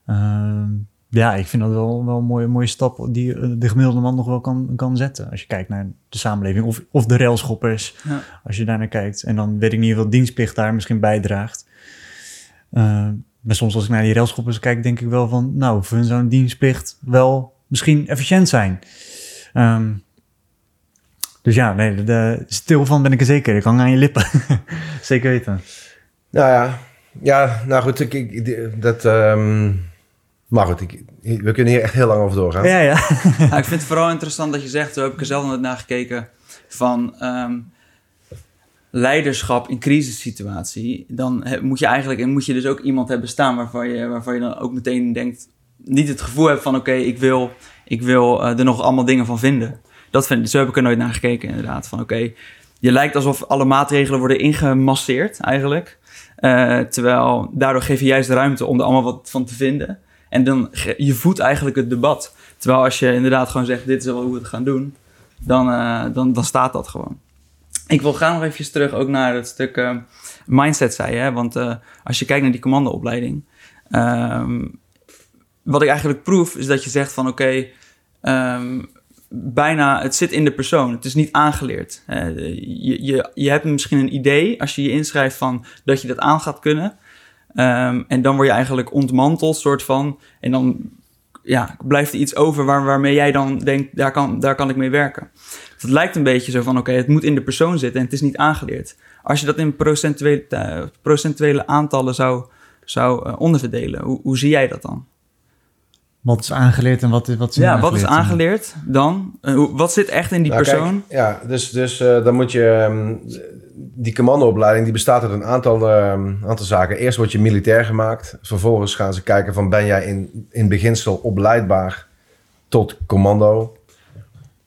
Uh, ja, ik vind dat wel, wel een mooie, mooie stap die de gemiddelde man nog wel kan, kan zetten. Als je kijkt naar de samenleving of, of de railschoppers, ja. als je daar naar kijkt. En dan weet ik niet hoeveel dienstplicht daar misschien bijdraagt. Uh, maar soms als ik naar die railschoppers kijk, denk ik wel van, nou, voor zo'n dienstplicht wel misschien efficiënt zijn. Um, dus ja, nee, de, de, stil van ben ik er zeker. Ik hang aan je lippen. zeker weten. Nou ja, ja nou goed, ik, ik, dat... Um, maar goed, ik, we kunnen hier echt heel lang over doorgaan. Ja, ja. nou, ik vind het vooral interessant dat je zegt, zo heb ik er zelf net naar gekeken, van um, leiderschap in crisissituatie. Dan moet je eigenlijk, en moet je dus ook iemand hebben staan waarvan je, waarvan je dan ook meteen denkt, niet het gevoel hebt van, oké, ik wil, ik wil uh, er nog allemaal dingen van vinden. Dat vind, zo heb ik er nooit naar gekeken, inderdaad. Van oké, je lijkt alsof alle maatregelen worden ingemasseerd, eigenlijk. Uh, terwijl daardoor geef je juist ruimte om er allemaal wat van te vinden. En dan je voedt eigenlijk het debat. Terwijl als je inderdaad gewoon zegt, dit is wel hoe we het gaan doen, dan, uh, dan, dan staat dat gewoon. Ik wil gaan nog even terug ook naar het stuk uh, mindset, zei je. Want uh, als je kijkt naar die commandoopleiding. Um, wat ik eigenlijk proef, is dat je zegt van oké, um, bijna, het zit in de persoon. Het is niet aangeleerd. Uh, je, je, je hebt misschien een idee als je je inschrijft van dat je dat aan gaat kunnen. Um, en dan word je eigenlijk ontmanteld, soort van. En dan ja, blijft er iets over waar, waarmee jij dan denkt, daar kan, daar kan ik mee werken. Dus het lijkt een beetje zo van, oké, het moet in de persoon zitten en het is niet aangeleerd. Als je dat in procentuele, uh, procentuele aantallen zou, zou uh, onderverdelen, hoe, hoe zie jij dat dan? Wat is aangeleerd en wat, wat is Ja, wat is aangeleerd dan? Uh, wat zit echt in die nou, persoon? Kijk, ja, dus, dus uh, dan moet je... Um, die commandoopleiding die bestaat uit een aantal, um, aantal zaken. Eerst word je militair gemaakt. Vervolgens gaan ze kijken van ben jij in, in beginsel opleidbaar tot commando.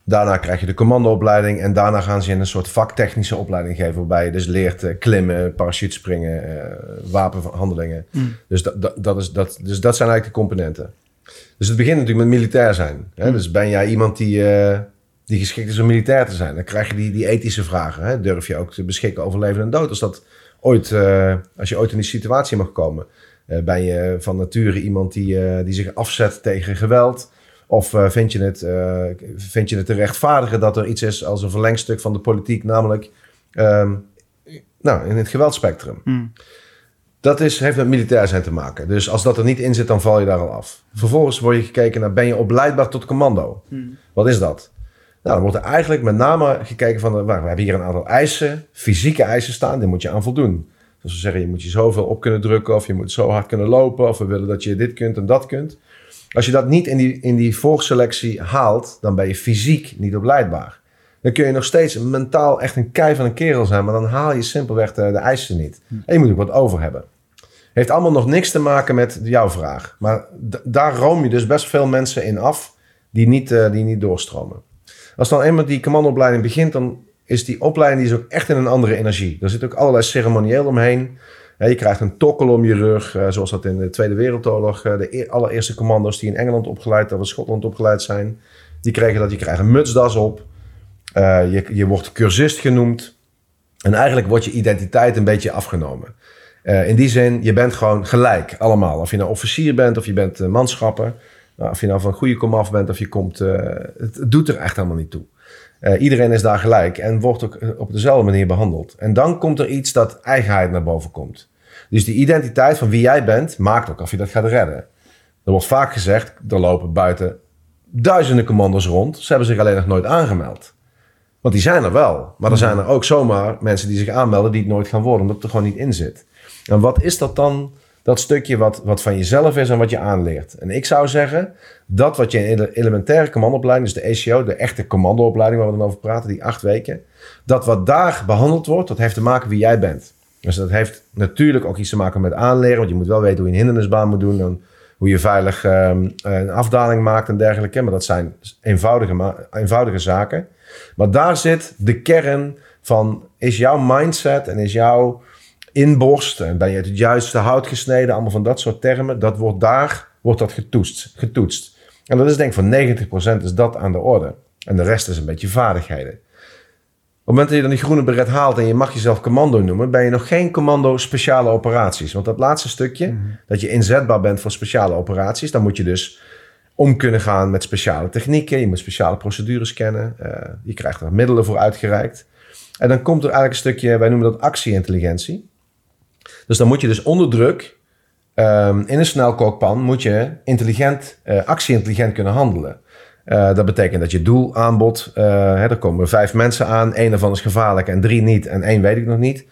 Daarna krijg je de commandoopleiding en daarna gaan ze je een soort vaktechnische opleiding geven. Waarbij je dus leert uh, klimmen, parachutespringen, wapenhandelingen. Mm. Dus, dat, dat, is, dat, dus dat zijn eigenlijk de componenten. Dus het begint natuurlijk met militair zijn. Hè? Hmm. Dus ben jij iemand die, uh, die geschikt is om militair te zijn? Dan krijg je die, die ethische vragen. Hè? Durf je ook te beschikken over leven en dood? Als, dat ooit, uh, als je ooit in die situatie mag komen. Ben je van nature iemand die, die zich afzet tegen geweld? Of vind, je het, vind je het te rechtvaardigen dat er iets is als een verlengstuk van de politiek, namelijk um, nou, in het geweldspectrum? Mm. Dat is, heeft met militair zijn te maken. Dus als dat er niet in zit, dan val je daar al af. Vervolgens word je gekeken naar, ben je opleidbaar tot commando? Hmm. Wat is dat? Nou, dan wordt er eigenlijk met name gekeken van, we hebben hier een aantal eisen, fysieke eisen staan, die moet je aan voldoen. Dus we zeggen, je moet je zoveel op kunnen drukken, of je moet zo hard kunnen lopen, of we willen dat je dit kunt en dat kunt. Als je dat niet in die, in die voorselectie haalt, dan ben je fysiek niet opleidbaar. Dan kun je nog steeds mentaal echt een kei van een kerel zijn, maar dan haal je simpelweg de, de eisen niet. Hmm. En je moet ook wat over hebben. Heeft allemaal nog niks te maken met jouw vraag. Maar daar room je dus best veel mensen in af die niet, uh, die niet doorstromen. Als dan eenmaal die commandoopleiding begint, dan is die opleiding die is ook echt in een andere energie. Er zit ook allerlei ceremonieel omheen. Je krijgt een tokkel om je rug, uh, zoals dat in de Tweede Wereldoorlog. Uh, de e-, allereerste commando's die in Engeland opgeleid of in Schotland opgeleid zijn, die kregen dat. Je krijgt een mutsdas op. je, je wordt cursist genoemd. En eigenlijk wordt je identiteit een beetje afgenomen. In die zin, je bent gewoon gelijk allemaal. Of je nou officier bent of je bent manschapper. Nou, of je nou van goede komaf bent of je komt... Het, het, doet er echt helemaal niet toe. Iedereen is daar gelijk en wordt ook op dezelfde manier behandeld. En dan komt er iets dat eigenheid naar boven komt. Dus die identiteit van wie jij bent, maakt ook of je dat gaat redden. Er wordt vaak gezegd, er lopen buiten duizenden commando's rond. Ze hebben zich alleen nog nooit aangemeld. Want die zijn er wel. Maar er zijn er ook zomaar mensen die zich aanmelden die het nooit gaan worden, omdat het er gewoon niet in zit. En wat is dat dan, dat stukje wat, wat van jezelf is en wat je aanleert? En ik zou zeggen, dat wat je in de elementaire commandoopleiding, dus de ECO, de echte commandoopleiding waar we dan over praten, die acht weken, dat wat daar behandeld wordt, dat heeft te maken wie jij bent. Dus dat heeft natuurlijk ook iets te maken met aanleren, want je moet wel weten hoe je een hindernisbaan moet doen en hoe je veilig um, een afdaling maakt en dergelijke. Maar dat zijn eenvoudige, eenvoudige zaken. Maar daar zit de kern van, is jouw mindset en is jouw inborst en ben je het juiste hout gesneden, allemaal van dat soort termen. Dat wordt daar wordt dat getoetst, getoetst. En dat is denk ik voor 90% is dat aan de orde. En de rest is een beetje vaardigheden. Op het moment dat je dan die groene beret haalt en je mag jezelf commando noemen, ben je nog geen commando speciale operaties. Want dat laatste stukje, mhm. dat je inzetbaar bent voor speciale operaties, dan moet je dus om kunnen gaan met speciale technieken. Je moet speciale procedures kennen. Uh, je krijgt er middelen voor uitgereikt. En dan komt er eigenlijk een stukje, wij noemen dat actie-intelligentie. Dus dan moet je dus onder druk um, in een snelkookpan moet je intelligent, uh, actie-intelligent kunnen handelen. Uh, dat betekent dat je doelaanbod, uh, hè, er komen vijf mensen aan, één ervan is gevaarlijk en drie niet en één weet ik nog niet.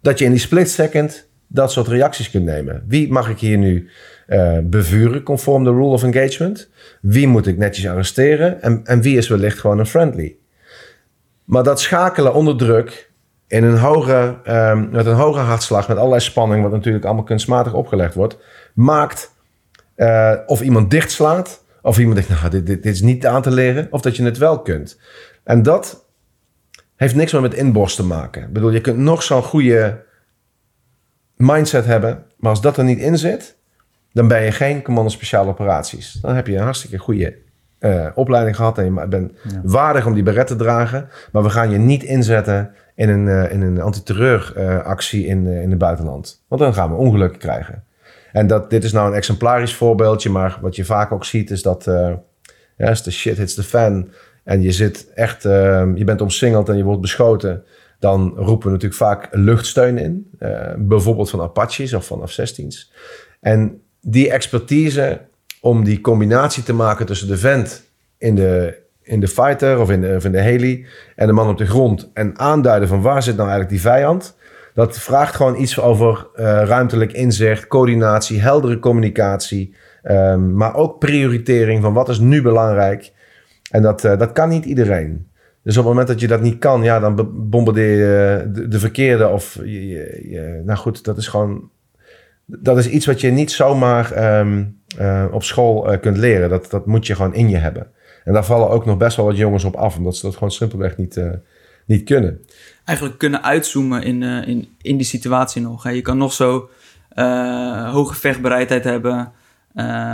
Dat je in die split second dat soort reacties kunt nemen. Wie mag ik hier nu bevuren conform de rule of engagement? Wie moet ik netjes arresteren? En, en wie is wellicht gewoon een friendly? Maar dat schakelen onder druk in een hoge, um, met een hoge hartslag, met allerlei spanning, wat natuurlijk allemaal kunstmatig opgelegd wordt, maakt uh, of iemand dichtslaat, of iemand denkt, nou, dit, dit, dit, is niet aan te leren, of dat je het wel kunt. En dat heeft niks meer met inborst te maken. Ik bedoel, je kunt nog zo'n goede mindset hebben, maar als dat er niet in zit, dan ben je geen commando speciale operaties. Dan heb je een hartstikke goede uh, opleiding gehad en je bent waardig om die beret te dragen, maar we gaan je niet inzetten in een, uh, in een antiterreuractie in, uh, in het buitenland. Want dan gaan we ongelukken krijgen. En dat, dit is nou een exemplarisch voorbeeldje, maar wat je vaak ook ziet is dat uh, als de shit hits the fan en je zit echt, je bent omsingeld en je wordt beschoten, dan roepen we natuurlijk vaak luchtsteun in. bijvoorbeeld van Apaches of van F-16's. En die expertise om die combinatie te maken tussen de vent in de, in de fighter of in de, of in de heli en de man op de grond. En aanduiden van waar zit nou eigenlijk die vijand. Dat vraagt gewoon iets over eh, ruimtelijk inzicht, coördinatie, heldere communicatie. ehm, maar ook prioritering van wat is nu belangrijk. En dat, eh, dat kan niet iedereen. Dus op het moment dat je dat niet kan, ja, dan bombardeer je de, de verkeerde. Of je, je- nou goed, dat is gewoon. Dat is iets wat je niet zomaar ehm, eh, op school kunt leren. Dat, dat moet je gewoon in je hebben. En daar vallen ook nog best wel wat jongens op af, omdat ze dat gewoon simpelweg niet, eh, niet kunnen. eigenlijk kunnen uitzoomen in, eh, in, in die situatie nog. Hè. Je kan nog zo eh, hoge vechtbereidheid hebben.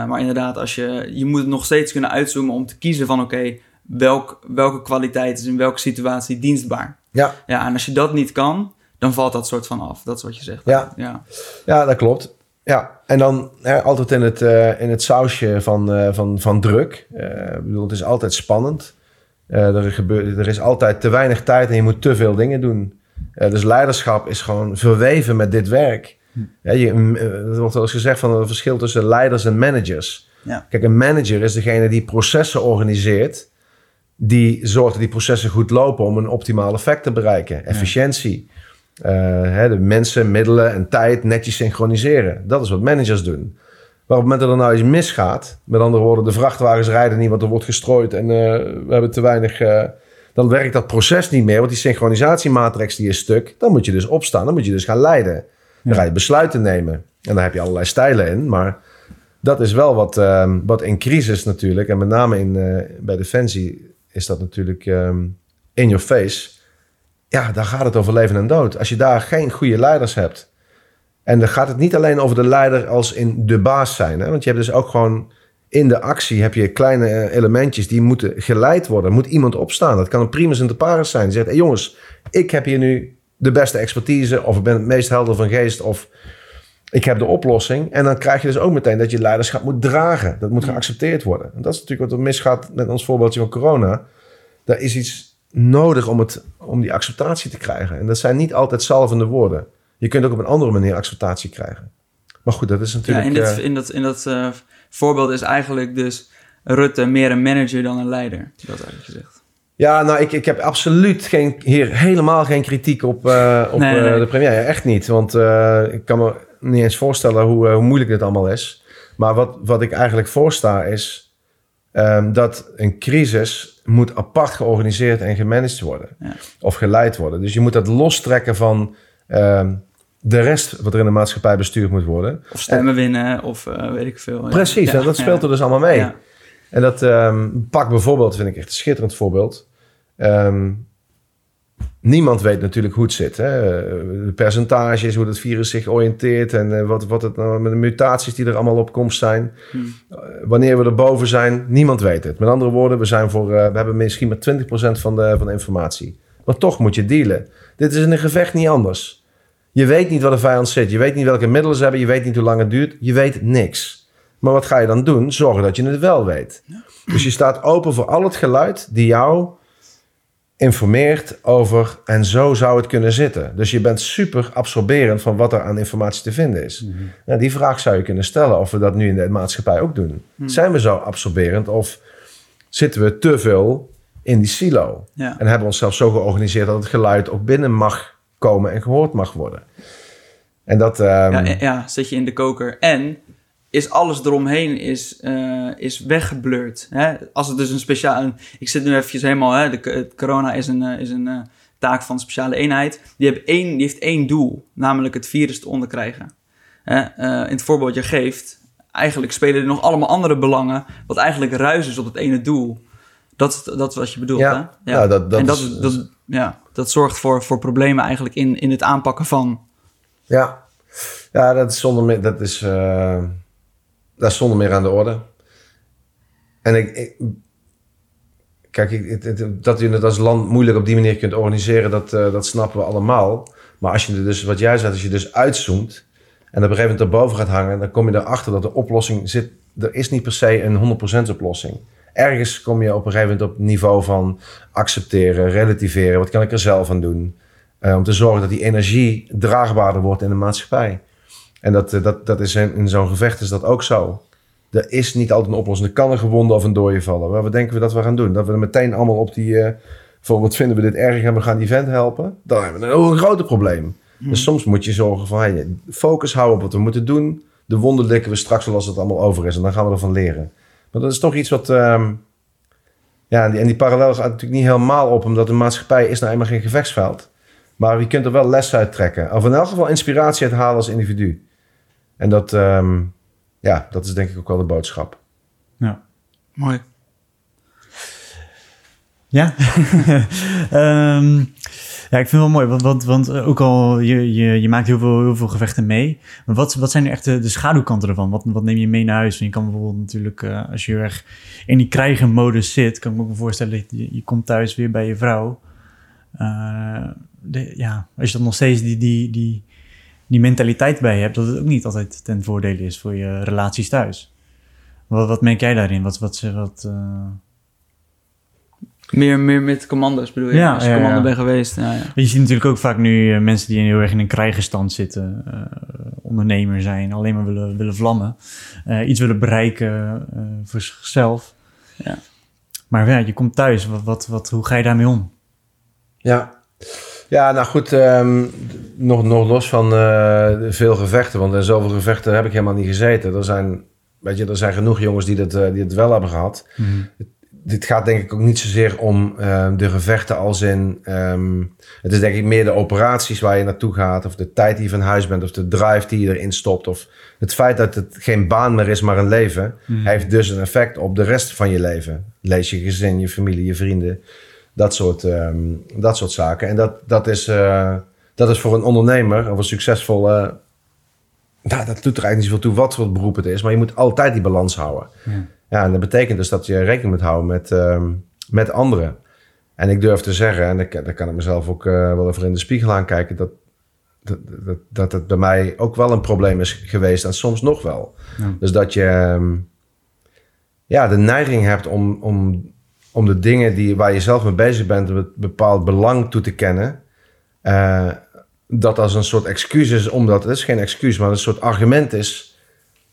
maar inderdaad, als je, je moet het nog steeds kunnen uitzoomen om te kiezen van... oké, welk, welke kwaliteit is in welke situatie dienstbaar. Ja, Ja, en als je dat niet kan, dan valt dat soort van af. Dat is wat je zegt. Ja. ja. ja dat klopt. Ja, en dan hè, altijd in het, eh, in het sausje van, eh, van, van druk. Eh, ik bedoel, het is altijd spannend. Er, gebeurt, er is altijd te weinig tijd en je moet te veel dingen doen. Dus leiderschap is gewoon verweven met dit werk. Ja, je, m- eh, er wordt wel eens gezegd van het verschil tussen leiders en managers. Ja. Kijk, een manager is degene die processen organiseert. Die zorgt dat die processen goed lopen om een optimaal effect te bereiken. Efficiëntie. Eh, hè, de mensen, middelen en tijd netjes synchroniseren. Dat is wat managers doen. Maar op het moment dat er nou iets misgaat, met andere woorden, de vrachtwagens rijden niet, want er wordt gestrooid en eh, we hebben te weinig. eh, dan werkt dat proces niet meer, want die synchronisatiematrix die is stuk. Dan moet je dus opstaan, dan moet je dus gaan leiden. Dan ga je besluiten nemen. En daar heb je allerlei stijlen in, maar dat is wel wat, ehm, wat in crisis natuurlijk, en met name in, bij Defensie is dat natuurlijk ehm, in your face. Ja, daar gaat het over leven en dood. Als je daar geen goede leiders hebt. En dan gaat het niet alleen over de leider als in de baas zijn. Hè? Want je hebt dus ook gewoon in de actie heb je kleine eh, elementjes die moeten geleid worden. Moet iemand opstaan. Dat kan een primus inter pares zijn. Die zegt, hey jongens, ik heb hier nu de beste expertise. Of ik ben het meest helder van geest. Of ik heb de oplossing. En dan krijg je dus ook meteen dat je leiderschap moet dragen. Dat moet geaccepteerd worden. En dat is natuurlijk wat er misgaat met ons voorbeeldje van corona. Daar is iets nodig om, het, om die acceptatie te krijgen. En dat zijn niet altijd zalvende woorden. Je kunt ook op een andere manier acceptatie krijgen. Maar goed, dat is Ja, natuurlijk... in, dit, eh, in dat, in dat eh, voorbeeld is eigenlijk dus Rutte meer een manager dan een leider. Dat eigenlijk gezegd. Ja, nou, ik, ik heb absoluut geen, hier helemaal geen kritiek op, eh, op Nee, nee, nee. de premier. Ja, echt niet. Want ik kan me niet eens voorstellen hoe, hoe moeilijk dit allemaal is. Maar wat, wat ik eigenlijk voorsta is ehm, dat een crisis moet apart georganiseerd en gemanaged worden. Ja. Of geleid worden. Dus je moet dat lostrekken van ehm, de rest wat er in de maatschappij bestuurd moet worden. Of stemmen winnen, of eh, weet ik veel. Precies, Ja, en dat speelt er dus allemaal mee. En dat ehm, pak bijvoorbeeld, vind ik echt een schitterend voorbeeld. Ehm, niemand weet natuurlijk hoe het zit. Hè? De percentages, hoe het virus zich oriënteert en eh, wat, wat het nou met de mutaties die er allemaal op komst zijn. Hmm. Eh, wanneer we er boven zijn, niemand weet het. Met andere woorden, we, zijn voor, eh, we hebben misschien maar 20% van de, van de informatie. Maar toch moet je dealen. Dit is in een gevecht niet anders. Je weet niet waar de vijand zit. Je weet niet welke middelen ze hebben. Je weet niet hoe lang het duurt. Je weet niks. Maar wat ga je dan doen? Zorgen dat je het wel weet. Dus je staat open voor al het geluid die jou informeert over en zo zou het kunnen zitten. Dus je bent super absorberend van wat er aan informatie te vinden is. Nou, die vraag zou je kunnen stellen of we dat nu in de maatschappij ook doen. Zijn we zo absorberend of zitten we te veel in die silo? Ja. En hebben we onszelf zo georganiseerd dat het geluid ook binnen mag komen en gehoord mag worden. En dat... ehm, Ja, ja, zit je in de koker. En is alles eromheen is, eh, is weggeblurred. Hè? Als het dus een speciaal... Ik zit nu eventjes helemaal... Hè? De, corona is een, eh, is een eh, taak van speciale eenheid. Die, hebben één, die heeft één doel. Namelijk het virus te onderkrijgen. Hè? In het voorbeeld je geeft... Eigenlijk spelen er nog allemaal andere belangen... wat eigenlijk ruis is op het ene doel. Dat is, dat is wat je bedoelt, Ja. hè? Ja, dat- dat en dat, is- dat, ja, dat zorgt voor, voor problemen eigenlijk in, in het aanpakken van... Ja, ja dat is zonder meer, dat is, dat is zonder meer aan de orde. En ik, kijk, ik, dat je het als land moeilijk op die manier kunt organiseren, dat, eh, dat snappen we allemaal. Maar als je er dus, wat jij zegt, als je dus uitzoomt en op een gegeven moment erboven gaat hangen, dan kom je erachter dat de oplossing zit. Er is niet per se een 100% oplossing. Ergens kom je op een gegeven moment op niveau van accepteren, relativeren. Wat kan ik er zelf aan doen? Eh, om te zorgen dat die energie draagbaarder wordt in de maatschappij. En dat, eh, dat, dat is in, in zo'n gevecht is dat ook zo. er is niet altijd een oplossing. Er kan een gewonde of een dooie vallen. Maar wat denken we dat we gaan doen? Dat we er meteen allemaal op die... eh, van wat vinden we dit erg en we gaan die vent helpen? Dan hebben we een, groter probleem. Dus soms moet je zorgen van... Hey, focus houden op wat we moeten doen. De wonden likken we straks wel als het allemaal over is. En dan gaan we ervan leren. Maar dat is toch iets wat... ehm, ja, en die, en die parallel gaat natuurlijk niet helemaal op... omdat de maatschappij is nou eenmaal geen gevechtsveld. Maar je kunt er wel les uit trekken. Of in elk geval inspiratie uit halen als individu. En dat, ehm, ja, dat is denk ik ook wel de boodschap. Ja. Mooi. Ja. Ehm, ja, ik vind het wel mooi, want, want, want eh, ook al je, je, je maakt heel veel, heel veel gevechten mee. Maar wat, wat zijn echt de, de schaduwkanten ervan? Wat, wat neem je mee naar huis? Want je kan bijvoorbeeld natuurlijk, eh, als je heel erg in die krijgenmodus zit, kan ik me voorstellen, je, je komt thuis weer bij je vrouw. Eh, de, ja, als je dan nog steeds die, die, die, die mentaliteit bij hebt, dat het ook niet altijd ten voordele is voor je relaties thuis. Wat, wat merk jij daarin? Wat, wat, wat, eh, Meer, meer met commando's bedoel je? Ja, Als je ja, commando ja. bent geweest. Ja, ja. Je ziet natuurlijk ook vaak nu eh, mensen die heel erg in een krijgenstand zitten, eh, ondernemer zijn, alleen maar willen, willen vlammen, eh, iets willen bereiken eh, voor zichzelf. Ja. Maar ja, je komt thuis, wat, wat, wat, hoe ga je daarmee om? Ja, ja nou goed, ehm, nog, nog los van eh, veel gevechten, want in zoveel gevechten heb ik helemaal niet gezeten. Er zijn, weet je, er zijn genoeg jongens die dat, eh, die het wel hebben gehad. Dit gaat denk ik ook niet zozeer om ehm, de gevechten als in... ehm, het is denk ik meer de operaties waar je naartoe gaat... of de tijd die je van huis bent... of de drive die je erin stopt... of het feit dat het geen baan meer is, maar een leven... heeft dus een effect op de rest van je leven. Lees je gezin, je familie, je vrienden... Dat soort, ehm, dat soort zaken. En dat, dat, is, eh, dat is voor een ondernemer of een succesvolle... Nou, dat doet er eigenlijk niet zoveel toe wat voor beroep het is. Maar je moet altijd die balans houden. Ja. Ja, en dat betekent dus dat je rekening moet houden met, ehm, met anderen. En ik durf te zeggen, en daar, daar kan ik mezelf ook eh, wel even in de spiegel aankijken... Dat, dat, dat, dat het bij mij ook wel een probleem is geweest en soms nog wel. Ja. Dus dat je ehm, ja, de neiging hebt om, om, om de dingen die, waar je zelf mee bezig bent... een bepaald belang toe te kennen... eh, dat als een soort excuus is, omdat het is geen excuus, maar een soort argument is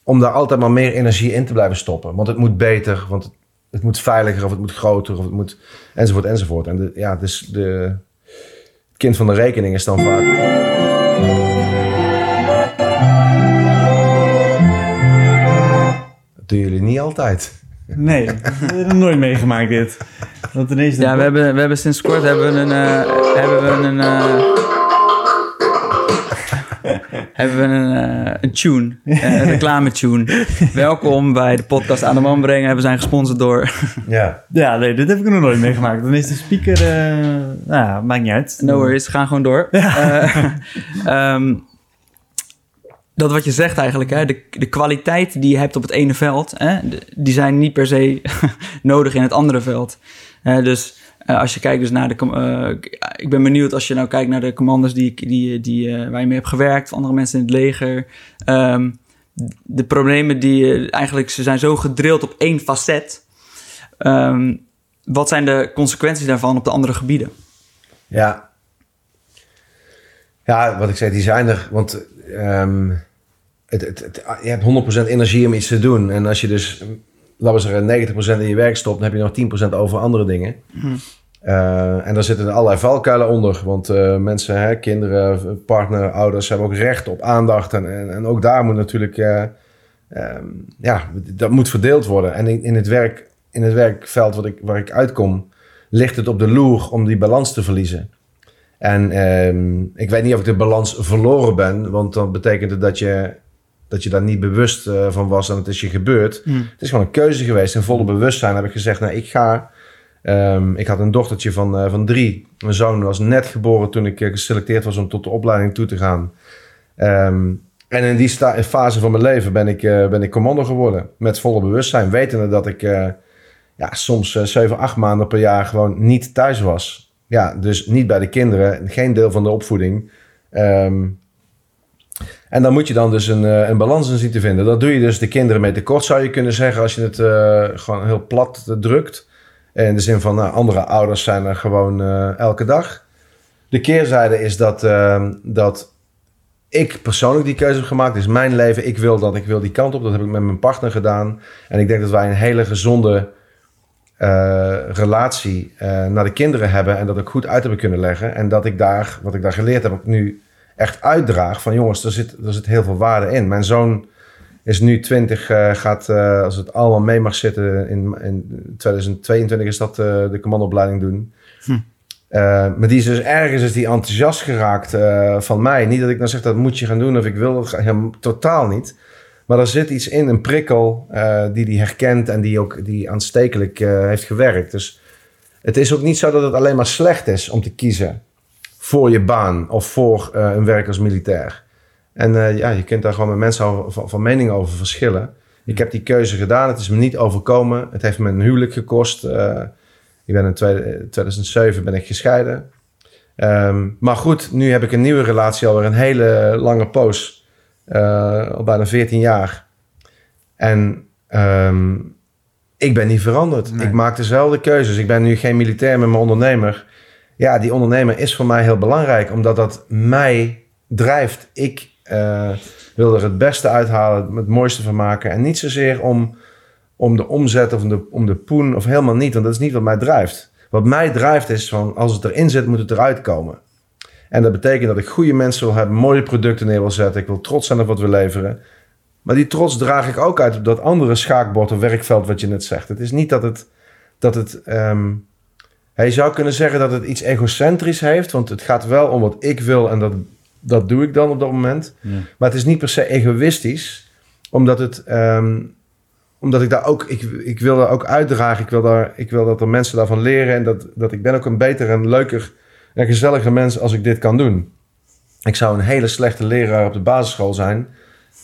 om daar altijd maar meer energie in te blijven stoppen. Want het moet beter, want het, het moet veiliger of het moet groter of het moet enzovoort enzovoort. En ja, dus de het kind van de rekening is dan vaak. Dat doen jullie niet altijd. Nee, dat nooit meegemaakt dit. Want ineens Ja, we hebben, we hebben sinds kort hebben we een, eh, hebben we een, eh, hebben we een, eh, een tune, een reclame tune. Welkom bij de podcast aan de man brengen. We zijn gesponsord door Ja. Ja, nee, dit heb ik nog nooit meegemaakt. Dan is de speaker, eh, nou ja, maakt niet uit. No worries, we gaan gewoon door. Eh, ehm, dat wat je zegt eigenlijk, hè, de, de kwaliteit die je hebt op het ene veld, hè, die zijn niet per se nodig in het andere veld. Eh, dus eh, als je kijkt dus naar de... eh, ik- ben benieuwd als je nou kijkt naar de commanders die, die, die, eh, waar je mee hebt gewerkt, andere mensen in het leger. Ehm, de problemen die eigenlijk, ze zijn zo gedrild op één facet. Ehm, wat zijn de consequenties daarvan op de andere gebieden? Ja. Ja, wat ik zei, die zijn er. Want ehm, het, het, het- je hebt 100% energie om iets te doen. En als je dus, laten we zeggen, 90% in je werk stopt... dan heb je nog 10% over andere dingen. Eh, en daar zitten allerlei valkuilen onder. Want eh, mensen, hè, kinderen, partner, ouders... hebben ook recht op aandacht. En, en, en ook daar moet natuurlijk... eh, ehm, ja, dat moet verdeeld worden. En in, in, het, werk, in het werkveld wat ik, waar ik uitkom... ligt het op de loer om die balans te verliezen. En ehm, ik weet niet of ik de balans verloren ben, want dan betekent het dat je, dat je daar niet bewust eh, van was en het is je gebeurd. Hmm. Het is gewoon een keuze geweest. In volle bewustzijn heb ik gezegd, nou ik ga. Ehm, ik had een dochtertje van, eh, van drie. Mijn zoon was net geboren toen ik eh, geselecteerd was om tot de opleiding toe te gaan. Ehm, en in die fase van mijn leven ben ik, eh, ben ik commando geworden. Met volle bewustzijn. Wetende dat ik ja, soms zeven, acht maanden per jaar gewoon niet thuis was. Ja, dus niet bij de kinderen. Geen deel van de opvoeding. Ehm, en dan moet je dan dus een, eh, een balans in zien te vinden. Dat doe je dus de kinderen mee tekort, zou je kunnen zeggen, als je het eh, gewoon heel plat drukt. In de zin van, nou, andere ouders zijn er gewoon eh, elke dag. De keerzijde is dat, ehm, dat ik persoonlijk die keuze heb gemaakt. Is mijn leven. Ik wil dat. Ik wil die kant op. Dat heb ik met mijn partner gedaan. En ik denk dat wij een hele gezonde relatie naar de kinderen hebben. En dat ik goed uit hebben kunnen leggen. En dat ik daar, wat ik daar geleerd heb, ook nu echt uitdraag. Van jongens, er zit, er zit heel veel waarde in. Mijn zoon is nu 20, uh, gaat, uh, als het allemaal mee mag zitten, in, in 2022 is dat uh, de commandoopleiding doen. Hm. maar die is dus ergens is die enthousiast geraakt van mij. Niet dat ik dan zeg dat moet je gaan doen of ik wil hem totaal niet. Maar er zit iets in, een prikkel die hij herkent en die ook die aanstekelijk heeft gewerkt. Dus het is ook niet zo dat het alleen maar slecht is om te kiezen voor je baan of voor een werk als militair. En uh, ja, je kunt daar gewoon met mensen over, van, van, mening over verschillen. Ik heb die keuze gedaan. Het is me niet overkomen. Het heeft me een huwelijk gekost. Uh, ik ben in 2007 ben ik gescheiden. Um, maar goed, nu heb ik een nieuwe relatie alweer een hele lange poos. Al bijna 14 jaar. En um, ik ben niet veranderd. Nee. Ik maak dezelfde keuzes. Ik ben nu geen militair, maar mijn ondernemer. Ja, die ondernemer is voor mij heel belangrijk. Omdat dat mij drijft. Ik uh, wil er het beste uithalen, het mooiste van maken. En niet zozeer om, om de omzet of om de, om de poen of helemaal niet. Want dat is niet wat mij drijft. Wat mij drijft is van als het erin zit, moet het eruit komen. En dat betekent dat ik goede mensen wil hebben, mooie producten neer wil zetten. Ik wil trots zijn op wat we leveren. Maar die trots draag ik ook uit op dat andere schaakbord of werkveld wat je net zegt. Het is niet dat het. Dat het um, je zou kunnen zeggen dat het iets egocentrisch heeft, want het gaat wel om wat ik wil en dat dat doe ik dan op dat moment. Ja. Maar het is niet per se egoïstisch, omdat het. Um, omdat ik daar ook, ik, ik wil daar ook uitdragen. Ik wil, daar, ik wil dat er mensen daarvan leren. En dat, dat ik ben ook een beter en leuker en gezelliger mens als ik dit kan doen. Ik zou een hele slechte leraar op de basisschool zijn.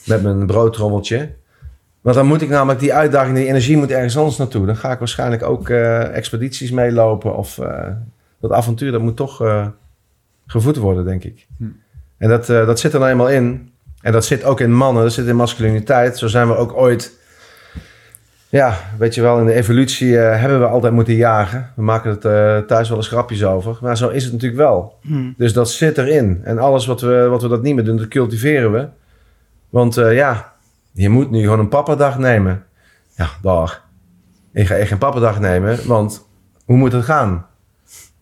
Met mijn broodtrommeltje. Maar dan moet ik namelijk die uitdaging, die energie moet ergens anders naartoe. Dan ga ik waarschijnlijk ook uh, expedities meelopen. Of uh, dat avontuur, dat moet toch uh, gevoed worden, denk ik. Hm. En dat, dat zit er nou eenmaal in. En dat zit ook in mannen, dat zit in masculiniteit. Zo zijn we ook ooit... Ja, weet je wel, in de evolutie hebben we altijd moeten jagen. We maken het thuis wel eens grapjes over. Maar zo is het natuurlijk wel. Hmm. Dus dat zit erin. En alles wat we, wat we dat niet meer doen, dat cultiveren we. Want ja, je moet nu gewoon een pappadag nemen. Ja, dag. Ik ga echt geen pappadag nemen, want hoe moet het gaan?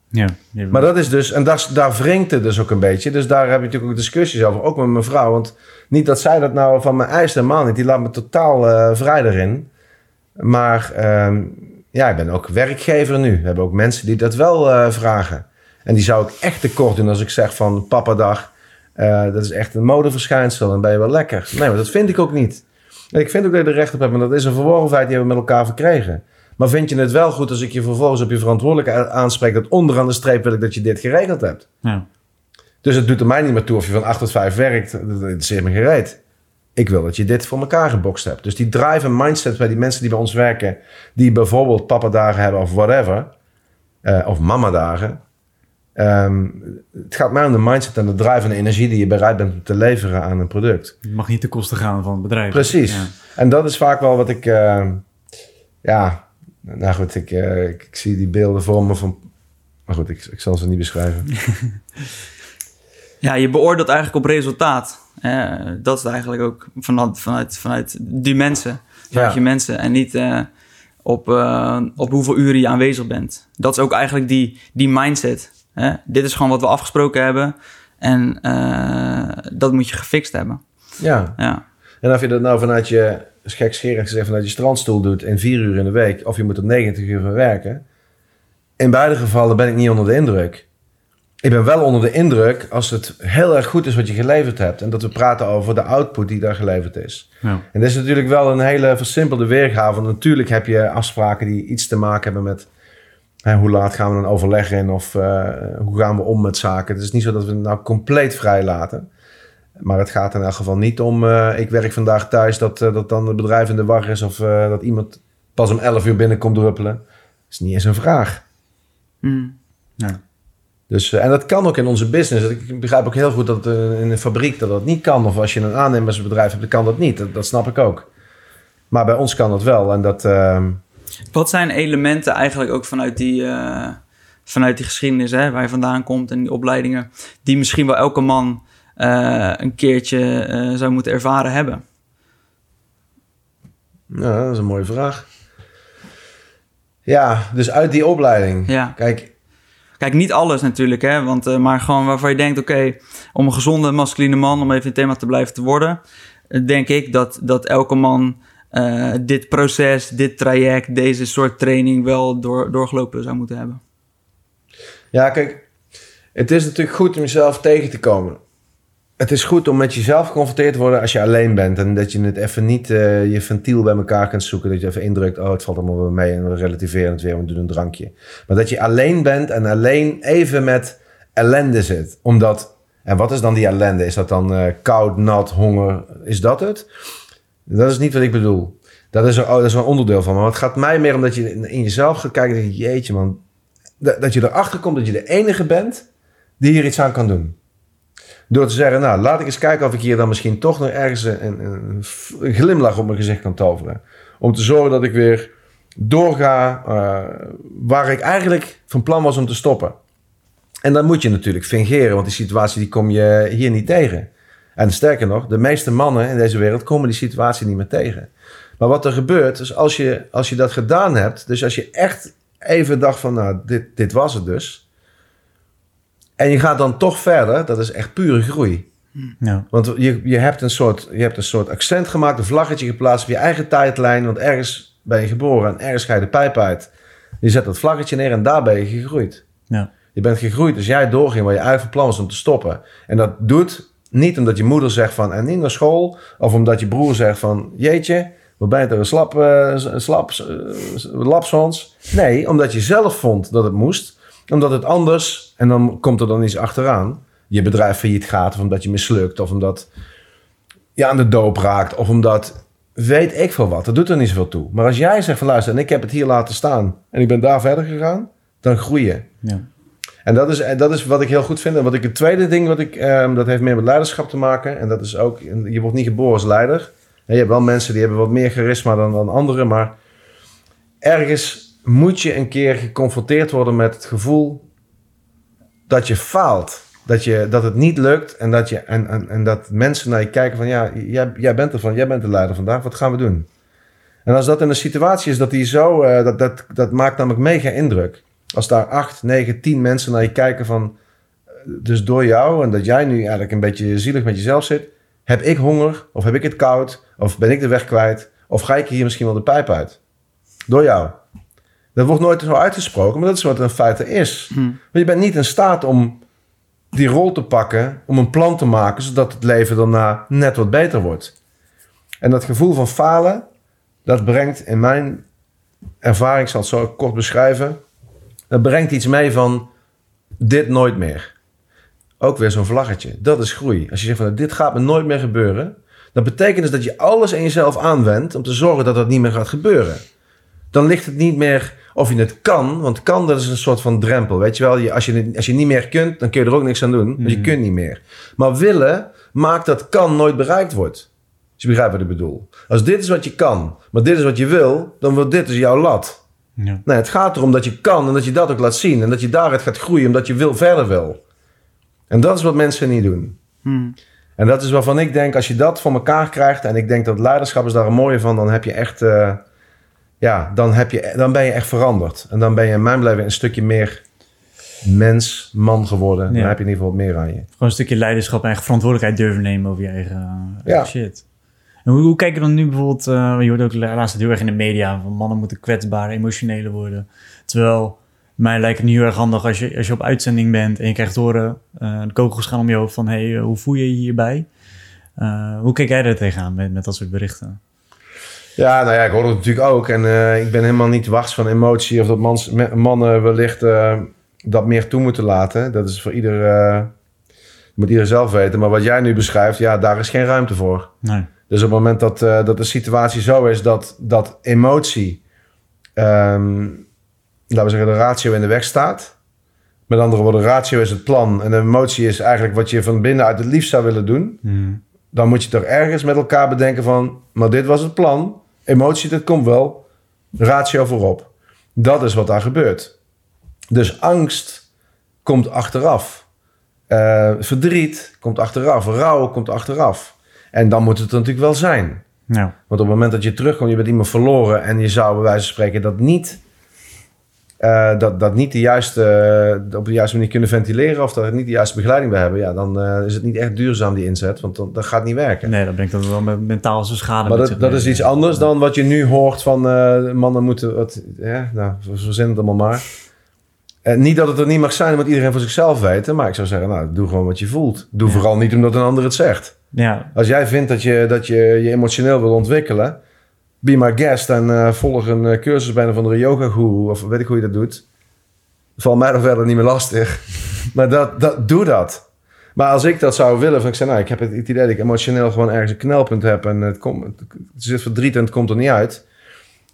Ja, maar dat is dus, en daar, daar wringt het dus ook een beetje. Dus daar heb je natuurlijk ook discussies over, ook met mijn vrouw. Want niet dat zij dat nou van me eist, helemaal niet. Die laat me totaal uh, vrij erin. Maar uh, ja, ik ben ook werkgever nu. We hebben ook mensen die dat wel uh, vragen. En die zou ik echt tekort doen als ik zeg van papadag, uh, dat is echt een modeverschijnsel. Dan ben je wel lekker. Nee, maar dat vind ik ook niet. En ik vind ook dat je er recht op hebt, maar dat is een verworvenheid die we met elkaar verkregen. Maar vind je het wel goed als ik je vervolgens op je verantwoordelijkheid aanspreek... dat onderaan de streep wil ik dat je dit geregeld hebt? Ja. Dus het doet er mij niet meer toe of je van 8 tot 5 werkt. Dat is me gereed. Ik wil dat je dit voor elkaar gebokst hebt. Dus die drive en mindset bij die mensen die bij ons werken... die bijvoorbeeld papa-dagen hebben of whatever... Uh, of mama-dagen... Um, het gaat mij om de mindset en de drive en de energie die je bereid bent te leveren aan een product. Het mag niet ten koste gaan van het bedrijf. Precies. Ja. En dat is vaak wel wat ik, uh, ja, nou goed, ik, uh, ik, ik, zie die beelden voor me van... Maar goed, ik, ik zal ze niet beschrijven. ja, je beoordeelt eigenlijk op resultaat. Uh, dat is eigenlijk ook vanuit, vanuit, vanuit die mensen. Vanuit ja. je mensen. En niet uh, op, op hoeveel uren je aanwezig bent. Dat is ook eigenlijk die, die mindset. Dit is gewoon wat we afgesproken hebben. En dat moet je gefixt hebben. Ja. ja. En of je dat nou vanuit je gekscherend gezegd vanuit je strandstoel doet in vier uur in de week, of je moet op 90 uur van werken. In beide gevallen ben ik niet onder de indruk. Ik ben wel onder de indruk als het heel erg goed is wat je geleverd hebt. En dat we praten over de output die daar geleverd is. Ja. En dat is natuurlijk wel een hele versimpelde weergave. natuurlijk heb je afspraken die iets te maken hebben met hè, hoe laat gaan we dan overleggen of uh, hoe gaan we om met zaken. Het is niet zo dat we het nou compleet vrij laten. Maar het gaat in elk geval niet om, uh, ik werk vandaag thuis, dat, uh, dat dan het bedrijf in de war is of dat iemand pas om 11 uur binnenkomt druppelen. Dat is niet eens een vraag. Mm. Ja. Dus, en dat kan ook in onze business. Ik begrijp ook heel goed dat in een fabriek dat dat niet kan. Of als je een aannemersbedrijf hebt, dan kan dat niet. Dat, dat snap ik ook. Maar bij ons kan dat wel. En dat, ehm, Wat zijn elementen eigenlijk ook vanuit die, vanuit die geschiedenis hè, waar je vandaan komt en die opleidingen, die misschien wel elke man eh, een keertje eh, zou moeten ervaren hebben? Ja, dat is een mooie vraag. Ja, dus uit die opleiding. Ja. Kijk, Kijk, niet alles natuurlijk, hè, want, eh, maar gewoon waarvan je denkt: oké, om een gezonde masculine man, om even in het thema te blijven te worden, eh, denk ik dat, dat elke man eh, dit proces, dit traject, deze soort training wel door, doorgelopen zou moeten hebben. Ja, kijk, het is natuurlijk goed om jezelf tegen te komen. Het is goed om met jezelf geconfronteerd te worden als je alleen bent. En dat je het even niet eh, je ventiel bij elkaar kunt zoeken. Dat je even indrukt, oh het valt allemaal wel mee en we relativeren het weer, we doen een drankje. Maar dat je alleen bent en alleen even met ellende zit. Omdat, en wat is dan die ellende? Is dat dan eh, koud, nat, honger? Is dat het? Dat is niet wat ik bedoel. Dat is oh, dat is een onderdeel van. Maar het gaat mij meer om dat je in jezelf gaat kijken. en denk je, jeetje man. Dat, dat je erachter komt dat je de enige bent die hier iets aan kan doen. Door te zeggen, nou, laat ik eens kijken of ik hier dan misschien toch nog ergens een, een, een glimlach op mijn gezicht kan toveren. Om te zorgen dat ik weer doorga eh, waar ik eigenlijk van plan was om te stoppen. En dan moet je natuurlijk fingeren, want die situatie die kom je hier niet tegen. En sterker nog, de meeste mannen in deze wereld komen die situatie niet meer tegen. Maar wat er gebeurt, is als je, als je dat gedaan hebt, dus als je echt even dacht van, nou, dit, dit was het dus. En je gaat dan toch verder, dat is echt pure groei. Ja. Want je, je, hebt een soort, je hebt een soort accent gemaakt, een vlaggetje geplaatst op je eigen tijdlijn. Want ergens ben je geboren en ergens ga je de pijp uit. Je zet dat vlaggetje neer en daar ben je gegroeid. Ja. Je bent gegroeid als jij doorging waar je eigen plan was om te stoppen. En dat doet niet omdat je moeder zegt van en niet naar school. Of omdat je broer zegt van jeetje, ben je toch een slap, een slap uh. Nee, omdat je zelf vond dat het moest. Omdat het anders, en dan komt er dan iets achteraan. Je bedrijf failliet gaat of omdat je mislukt. Of omdat je aan de doop raakt. Of omdat weet ik veel wat. Dat doet er niet zoveel toe. Maar als jij zegt van luister en ik heb het hier laten staan. En ik ben daar verder gegaan. Dan groei je. Ja. En dat is, dat is wat ik heel goed vind. En wat ik het tweede ding, wat ik, ehm, dat heeft meer met leiderschap te maken. En dat is ook, je wordt niet geboren als leider. En je hebt wel mensen die hebben wat meer charisma dan, dan anderen. Maar ergens moet je een keer geconfronteerd worden met het gevoel dat je faalt. Dat, je, dat het niet lukt en dat, je, en, en, en dat mensen naar je kijken van... ja, jij, jij bent er van, jij bent de leider vandaag, wat gaan we doen? En als dat in een situatie is dat die zo... eh, dat, dat, dat maakt namelijk mega indruk. Als daar acht, negen, tien mensen naar je kijken van... eh, dus door jou en dat jij nu eigenlijk een beetje zielig met jezelf zit... heb ik honger of heb ik het koud of ben ik de weg kwijt... of ga ik hier misschien wel de pijp uit? Door jou. Dat wordt nooit zo uitgesproken, maar dat is wat een feite is. Hm. Want je bent niet in staat om die rol te pakken, om een plan te maken, zodat het leven daarna net wat beter wordt. En dat gevoel van falen, dat brengt in mijn ervaring, ik zal het zo kort beschrijven, dat brengt iets mee van dit nooit meer. Ook weer zo'n vlaggetje. Dat is groei. Als je zegt van dit gaat me nooit meer gebeuren, dat betekent dus dat je alles in jezelf aanwendt om te zorgen dat dat niet meer gaat gebeuren. Dan ligt het niet meer of je het kan, want kan dat is een soort van drempel. Weet je wel, je, als, je, als je niet meer kunt, dan kun je er ook niks aan doen. Dus je kunt niet meer. Maar willen maakt dat kan nooit bereikt wordt. Als je begrijpt wat ik bedoel. Als dit is wat je kan, maar dit is wat je wil, dan wordt dit dus jouw lat. Ja. Nee, het gaat erom dat je kan en dat je dat ook laat zien. En dat je daaruit gaat groeien omdat je wil verder wil. En dat is wat mensen niet doen. Hm. En dat is waarvan ik denk, als je dat voor elkaar krijgt... en ik denk dat leiderschap is daar een mooie van... dan heb je echt... eh, ja, dan, heb je, dan ben je echt veranderd. En dan ben je in mijn beleving een stukje meer mens, man geworden. Dan heb je in ieder geval wat meer aan je. Gewoon een stukje leiderschap en eigen verantwoordelijkheid durven nemen over je eigen, eh, Ja. eigen shit. En hoe, hoe kijk je dan nu bijvoorbeeld, eh, je hoort ook laatst heel erg in de media, van mannen moeten kwetsbaar, emotioneler worden. Terwijl, mij lijkt het niet heel erg handig als je, als je op uitzending bent en je krijgt horen, eh, de kogels gaan om je hoofd van, hey, eh, hoe voel je je hierbij? Hoe kijk jij daar tegenaan met, met dat soort berichten? Ja, nou ja, ik hoor het natuurlijk ook. En ik ben helemaal niet wars van emotie... of dat mans, mannen wellicht dat meer toe moeten laten. Dat is voor ieder... moet ieder zelf weten. Maar wat jij nu beschrijft, ja, daar is geen ruimte voor. Nee. Dus op het moment dat, eh, dat de situatie zo is dat, dat emotie, ehm, laten we zeggen, de ratio in de weg staat. Met andere woorden, ratio is het plan en de emotie is eigenlijk wat je van binnenuit het liefst zou willen doen. Hmm. Dan moet je toch ergens met elkaar bedenken van, maar dit was het plan. Emotie, dat komt wel. Ratio voorop. Dat is wat daar gebeurt. Dus angst komt achteraf. Eh, verdriet komt achteraf. Rouw komt achteraf. En dan moet het er natuurlijk wel zijn. Nou, Want op het moment dat je terugkomt, je bent iemand verloren... en je zou bij wijze van spreken dat niet... eh, dat, dat niet de juiste, eh, op de juiste manier kunnen ventileren... of dat niet de juiste begeleiding bij hebben... ja, dan eh, is het niet echt duurzaam, die inzet. Want dan, dat gaat niet werken. nee, dat brengt dat wel met mentaal zijn schade Maar met dat, is iets anders dan wat je nu hoort van mannen moeten... Wat, ja, nou, we verzinnen het allemaal maar. Eh, niet dat het er niet mag zijn, moet iedereen voor zichzelf weten. Maar ik zou zeggen, nou, doe gewoon wat je voelt. Doe Ja. vooral niet omdat een ander het zegt. Ja, Als jij vindt dat je dat je, je emotioneel wil ontwikkelen... Be my guest en eh, volg een eh, cursus bij een van de yoga guru of weet ik hoe je dat doet. Valt mij nog verder niet meer lastig. maar dat, dat, doe dat. Maar als ik dat zou willen, van ik zeg, nou, ik heb het idee dat ik emotioneel gewoon ergens een knelpunt heb en het, komt, het zit verdriet en het komt er niet uit,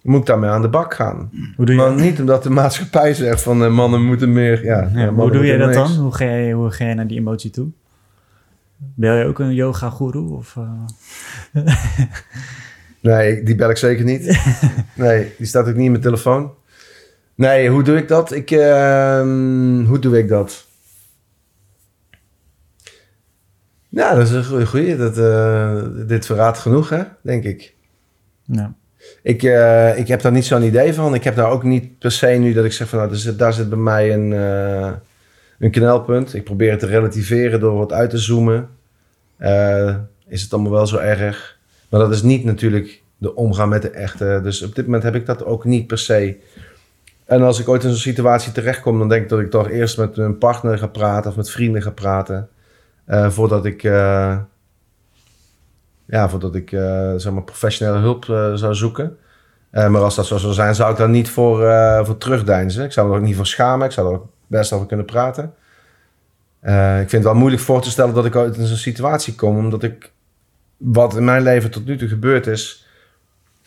moet ik daarmee aan de bak gaan. hoe doe je, Maar niet omdat de maatschappij zegt van eh, mannen moeten meer. Ja, ja, mannen hoe doe je dat niks. dan? Hoe ga je, hoe ga je naar die emotie toe? Ben je ook een yoga guru? Of, eh? Nee, die bel ik zeker niet. nee, die staat ook niet in mijn telefoon. Nee, hoe doe ik dat? Ik, ehm, hoe doe ik dat? Nou, dat is een goede. Dat, eh, dit verraadt genoeg, hè? denk ik. Ik, eh, ik heb daar niet zo'n idee van. Ik heb daar ook niet per se nu dat ik zeg van... Nou, daar, zit, daar zit bij mij een, een knelpunt. Ik probeer het te relativeren door wat uit te zoomen. Eh, is het allemaal wel zo erg? Maar dat is niet natuurlijk de omgaan met de echte. Dus op dit moment heb ik dat ook niet per se. En als ik ooit in zo'n situatie terechtkom... dan denk ik dat ik toch eerst met mijn partner ga praten... of met vrienden ga praten... eh, voordat ik... eh, ja, voordat ik zeg maar professionele hulp zou zoeken. Maar als dat zo zou zijn, zou ik daar niet voor, voor terugdeinzen. Ik zou er ook niet voor schamen. Ik zou er ook best over kunnen praten. Eh, ik vind het wel moeilijk voor te stellen dat ik ooit in zo'n situatie kom. Omdat ik, wat in mijn leven tot nu toe gebeurd is,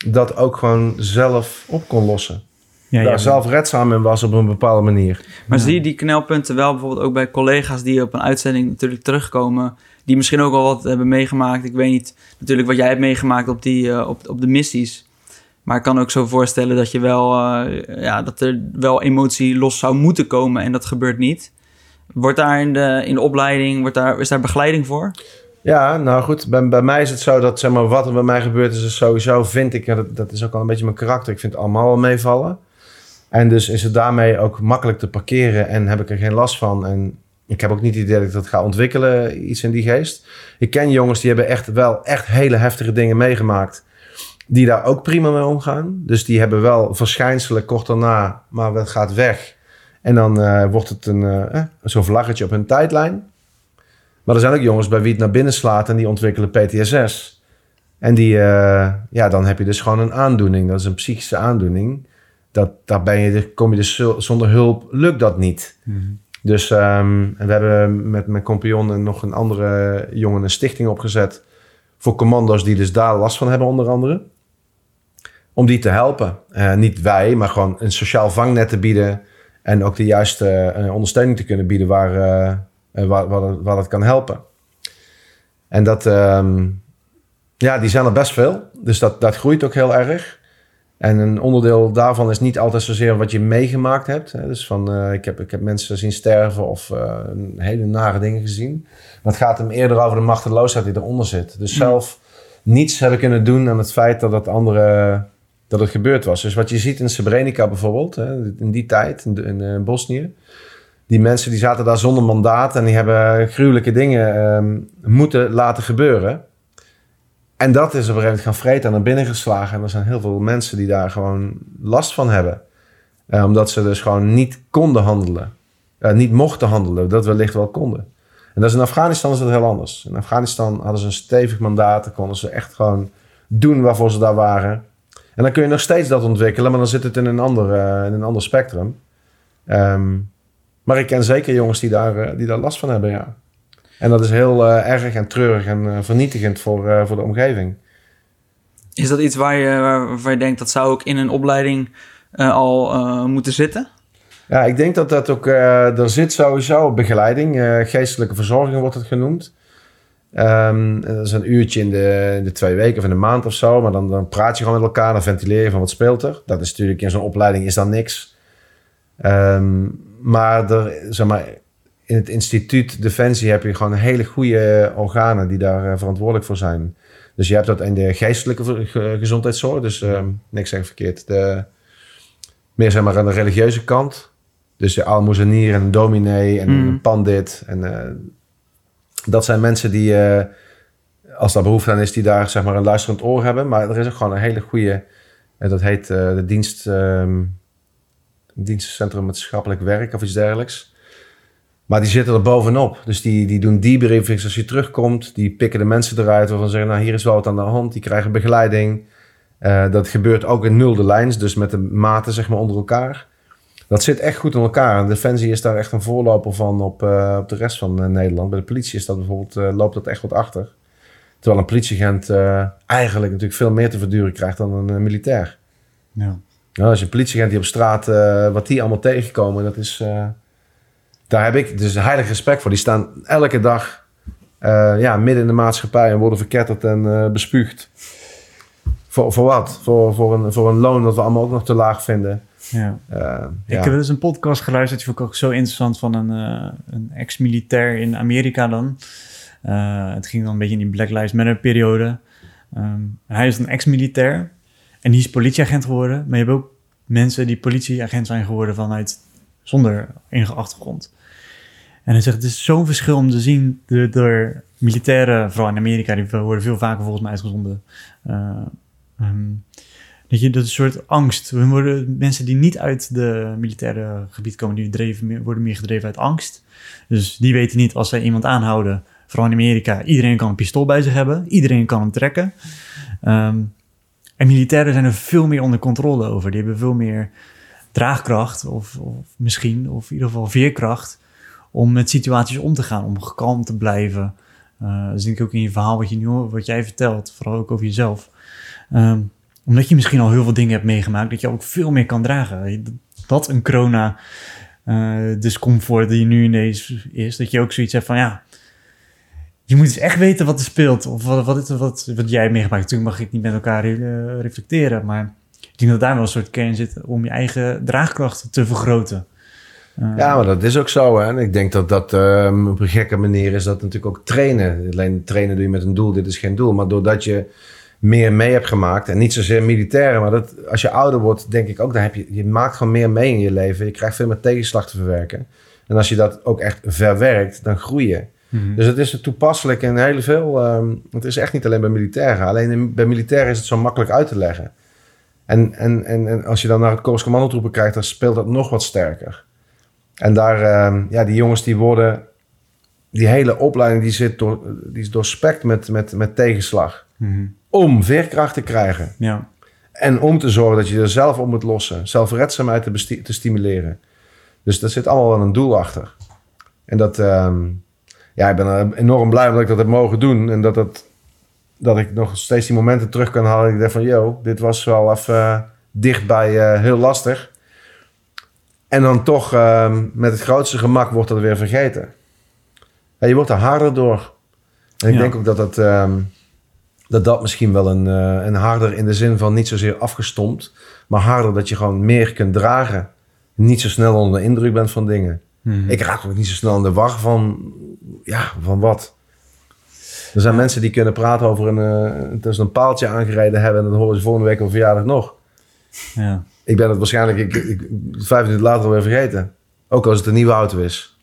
dat ook gewoon zelf op kon lossen. Ja, Daar ja, zelf redzaam in was op een bepaalde manier. Maar Ja. zie je die knelpunten wel bijvoorbeeld ook bij collega's die op een uitzending natuurlijk terugkomen, die misschien ook al wat hebben meegemaakt. Ik weet niet natuurlijk wat jij hebt meegemaakt op, die, eh, op, op de missies. Maar ik kan ook zo voorstellen dat je wel, eh, ja, dat er wel emotie los zou moeten komen en dat gebeurt niet. Wordt daar in de, in de opleiding, wordt daar, is daar begeleiding voor? Ja, nou goed. Bij, bij mij is het zo dat zeg maar, wat er bij mij gebeurt is, is sowieso, vind ik, dat, dat is ook al een beetje mijn karakter. Ik vind het allemaal wel meevallen. En dus is het daarmee ook makkelijk te parkeren en heb ik er geen last van. En ik heb ook niet het idee dat ik dat ga ontwikkelen, iets in die geest. Ik ken jongens die hebben echt wel echt hele heftige dingen meegemaakt. Die daar ook prima mee omgaan. Dus die hebben wel verschijnselen kort daarna, maar het gaat weg. En dan eh, wordt het een, eh, zo'n vlaggetje op hun tijdlijn. Maar er zijn ook jongens bij wie het naar binnen slaat en die ontwikkelen PTSS. En die, ja, dan heb je dus gewoon een aandoening. Dat is een psychische aandoening. Dat, daar ben je, kom je dus zo- zonder hulp, lukt dat niet. Mhm. Dus ehm, we hebben met mijn compagnon en nog een andere jongen een stichting opgezet. Voor commando's die dus daar last van hebben, onder andere. Om die te helpen. Eh, niet wij, maar gewoon een sociaal vangnet te bieden. En ook de juiste eh, ondersteuning te kunnen bieden waar, eh, waar, waar, het- waar het kan helpen. En dat, ehm, ja, die zijn er best veel. Dus dat, dat groeit ook heel erg. En een onderdeel daarvan is niet altijd zozeer wat je meegemaakt hebt. Hè. Dus van, ik, heb, ik heb mensen zien sterven of hele nare dingen gezien. Maar het gaat hem eerder over de machteloosheid die eronder zit. Dus zelf niets hebben kunnen doen aan het feit dat het andere dat het gebeurd was. Dus wat je ziet in Srebrenica bijvoorbeeld, in die tijd, in, in eh, Bosnië. Die mensen die zaten daar zonder mandaat en die hebben gruwelijke dingen ehm, moeten laten gebeuren. En dat is op een gegeven moment gaan vreten en naar binnen geslagen. En er zijn heel veel mensen die daar gewoon last van hebben. Eh, omdat ze dus gewoon niet konden handelen. Eh, niet mochten handelen, dat wellicht wel konden. En dat is in Afghanistan is dat heel anders. In Afghanistan hadden ze een stevig mandaat. Dan konden ze echt gewoon doen waarvoor ze daar waren. En dan kun je nog steeds dat ontwikkelen, maar dan zit het in een ander, eh, in een ander spectrum. Ehm, maar ik ken zeker jongens die daar, eh, die daar last van hebben, ja. En dat is heel eh, erg en treurig en vernietigend voor, voor de omgeving. Is dat iets waar je, waar- waarvan je denkt dat zou ook in een opleiding al moeten zitten? Ja, ik denk dat dat ook... er zit sowieso begeleiding. geestelijke verzorging wordt het genoemd. Ehm, dat is een uurtje in de, in de twee weken of in de maand of zo. Maar dan, dan praat je gewoon met elkaar. Dan ventileer je van wat speelt er. Dat is natuurlijk in zo'n opleiding is dan niks. Ehm, maar, er, zeg maar in het instituut Defensie heb je gewoon hele goede organen die daar eh, verantwoordelijk voor zijn. Dus je hebt dat in de geestelijke gezondheidszorg. Dus eh, niks zeg verkeerd. De, meer zeg maar aan de religieuze kant. Dus de aalmoezenier en een dominee en Mm. een pandit. En eh, dat zijn mensen die, eh, als daar behoefte aan is, die daar zeg maar een luisterend oor hebben. Maar er is ook gewoon een hele goede, eh, dat heet eh, de dienst, ehm dienstencentrum maatschappelijk werk of iets dergelijks. Maar die zitten er bovenop. Dus die, die doen debriefings als je terugkomt. Die pikken de mensen eruit waarvan ze zeggen, nou hier is wel wat aan de hand. Die krijgen begeleiding. Dat gebeurt ook in nulde lijns, dus met de maten zeg maar onder elkaar. Dat zit echt goed in elkaar. En Defensie is daar echt een voorloper van op, eh, op de rest van eh, Nederland. Bij de politie is dat bijvoorbeeld, eh, loopt dat echt wat achter. Terwijl een politieagent eigenlijk natuurlijk veel meer te verduren krijgt dan een militair. Ja. Nou, als je een politieagent die op straat, wat die allemaal tegenkomen, dat is... daar heb ik dus heilig respect voor. Die staan elke dag ja, midden in de maatschappij en worden verketterd en bespuugd. Voor, voor wat? Voor, voor, een, voor een loon dat we allemaal ook nog te laag vinden. Ja. Eh, Ik ja. heb dus een podcast geluisterd, die vond ik ook zo interessant, van een, eh, een ex-militair in Amerika dan. Eh, het ging dan een beetje in die Black Lives Matter periode. Ehm, hij is een ex-militair en die is politieagent geworden. Maar je hebt ook mensen die politieagent zijn geworden vanuit zonder enige achtergrond. En hij zegt, het is zo'n verschil om te zien door, door militairen, vooral in Amerika, die worden veel vaker volgens mij uitgezonden. Eh, ehm, dat je dat een soort angst. We worden mensen die niet uit de militaire gebied komen, die worden meer gedreven uit angst. Dus die weten niet als zij iemand aanhouden, vooral in Amerika, iedereen kan een pistool bij zich hebben, iedereen kan hem trekken. Ehm, en militairen zijn er veel meer onder controle over. Die hebben veel meer draagkracht, of, of misschien, of in ieder geval veerkracht, om met situaties om te gaan, om gekalmd te blijven. Eh dat denk ik ook in je verhaal wat, je nu, wat jij vertelt, vooral ook over jezelf. Ehm, omdat je misschien al heel veel dingen hebt meegemaakt, dat je ook veel meer kan dragen. Dat een corona eh, discomfort die nu ineens is, dat je ook zoiets hebt van ja, je moet dus echt weten wat er speelt. Of wat, wat, wat jij hebt meegemaakt. Natuurlijk mag ik niet met elkaar eh, reflecteren, maar ik denk dat daar wel een soort kern zit om je eigen draagkracht te vergroten. Eh, Ja, maar dat is ook zo. Hè? En ik denk dat dat ehm, op een gekke manier is dat natuurlijk ook trainen. Alleen trainen doe je met een doel, dit is geen doel. Maar doordat je meer mee hebt gemaakt, en niet zozeer militairen, maar dat, als je ouder wordt, denk ik ook, dan heb je, je maakt gewoon meer mee in je leven. Je krijgt veel meer tegenslag te verwerken. En als je dat ook echt verwerkt, dan groei je. mhm. Dus het is toepasselijk in heel veel. ehm, het is echt niet alleen bij militairen. Alleen in- bij militairen is het zo makkelijk uit te leggen. En, en, en, en als je dan naar het Korps Commandotroepen kijkt, dan speelt dat nog wat sterker. En daar, ehm, ja, die jongens die worden, die hele opleiding die zit door, die is doorspekt met, met, met tegenslag. Mhm. Om veerkracht te krijgen. Ja, En om te zorgen dat je er zelf op moet lossen. Zelfredzaamheid te, te stimuleren. Dus daar zit allemaal wel een doel achter. En dat, ehm, ja, ik ben enorm blij dat ik dat heb mogen doen. En dat, dat, dat ik nog steeds die momenten terug kan halen. En ik denk van, yo, dit was wel even eh, dichtbij eh, heel lastig. En dan toch ehm, met het grootste gemak wordt dat weer vergeten. Ja, je wordt er harder door. En ik Ja. denk ook dat dat, ehm, dat dat misschien wel een, eh, een harder in de zin van niet zozeer afgestompt, maar harder dat je gewoon meer kunt dragen. Niet zo snel onder de indruk bent van dingen. Mhm. Ik raak ook niet zo snel in de war van, ja, van wat. Er zijn mensen die kunnen praten over een, eh dat ze een paaltje aangereden hebben en dat horen ze volgende week op verjaardag nog. ja. Ik ben het waarschijnlijk ik, ik, vijf minuten later alweer vergeten. Ook als het een nieuwe auto is.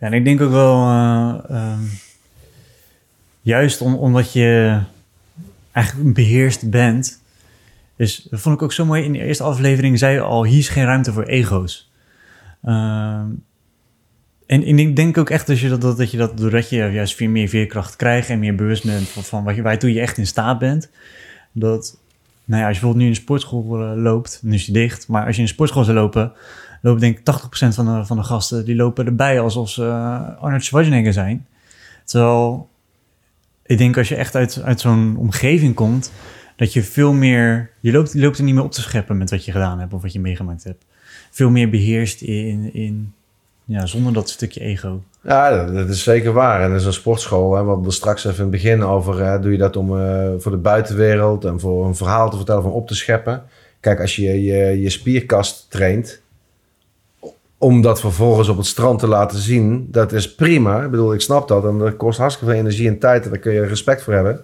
Ja, en ik denk ook wel, eh, ehm, juist om, omdat je eigenlijk beheerst bent, is, dat vond ik ook zo mooi, in de eerste aflevering zei je al, hier is geen ruimte voor ego's. Ehm, en, en ik denk ook echt dat je dat, dat, dat je dat, doordat je juist veel meer veerkracht krijgt en meer bewust bent van, van wat je, waartoe je echt in staat bent, dat, nou ja, als je bijvoorbeeld nu in een sportschool eh, loopt, nu is die dicht, maar als je in een sportschool zou lopen, lopen denk ik 80% van de, van de gasten, die lopen erbij alsof ze eh, Arnold Schwarzenegger zijn. Terwijl, ik denk als je echt uit, uit zo'n omgeving komt, dat je veel meer, je loopt, je loopt er niet meer op te scheppen met wat je gedaan hebt of wat je meegemaakt hebt. Veel meer beheerst in, in ja, zonder dat stukje ego. Ja, dat, is zeker waar. En dat is een sportschool. Hè, we hadden er straks even in het begin over. Hè, doe je dat om eh, voor de buitenwereld en voor een verhaal te vertellen, van op te scheppen. Kijk, als je je, je spierkast traint om dat vervolgens op het strand te laten zien, dat is prima. Ik bedoel, ik snap dat. En dat kost hartstikke veel energie en tijd. En daar kun je respect voor hebben.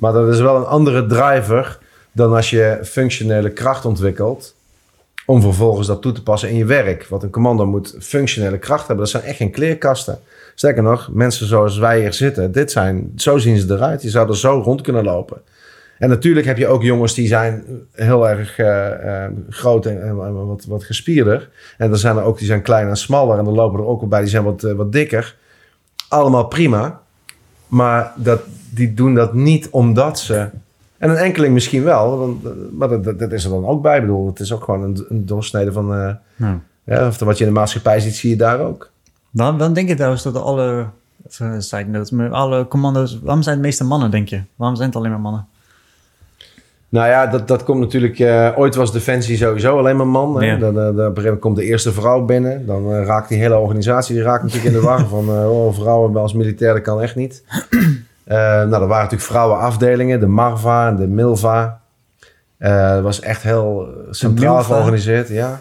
Maar dat is wel een andere driver dan als je functionele kracht ontwikkelt. Om vervolgens dat toe te passen in je werk. Want een commando moet functionele kracht hebben. Dat zijn echt geen kleerkasten. Sterker nog, mensen zoals wij hier zitten, dit zijn, zo zien ze eruit. Je zou er zo rond kunnen lopen. En natuurlijk heb je ook jongens die zijn heel erg eh, eh, groot en, en wat, wat gespierder. En dan zijn er ook die zijn klein en smaller. En dan lopen er ook wel bij die zijn wat, eh, wat dikker. Allemaal prima. Maar dat, die doen dat niet omdat ze... En een enkeling misschien wel. Want, maar dat, dat, dat is er dan ook bij. Ik bedoel, het is ook gewoon een, een doorsnede van... eh, Ja. ja, of wat je in de maatschappij ziet, zie je daar ook. Waarom, waarom denk je trouwens dat alle, side note, maar alle commando's, waarom zijn het meeste mannen, denk je? Waarom zijn het alleen maar mannen? Nou ja, dat, dat komt natuurlijk... eh, ooit was Defensie sowieso alleen maar man. Ja. Dan, eh, dan op een gegeven moment komt de eerste vrouw binnen. Dan eh, raakt die hele organisatie die raakt natuurlijk in de war. van, eh, oh, vrouwen als militair, dat kan echt niet. Nou, er waren natuurlijk vrouwenafdelingen. De Marva en de Milva. Dat was echt heel centraal georganiseerd. Ja.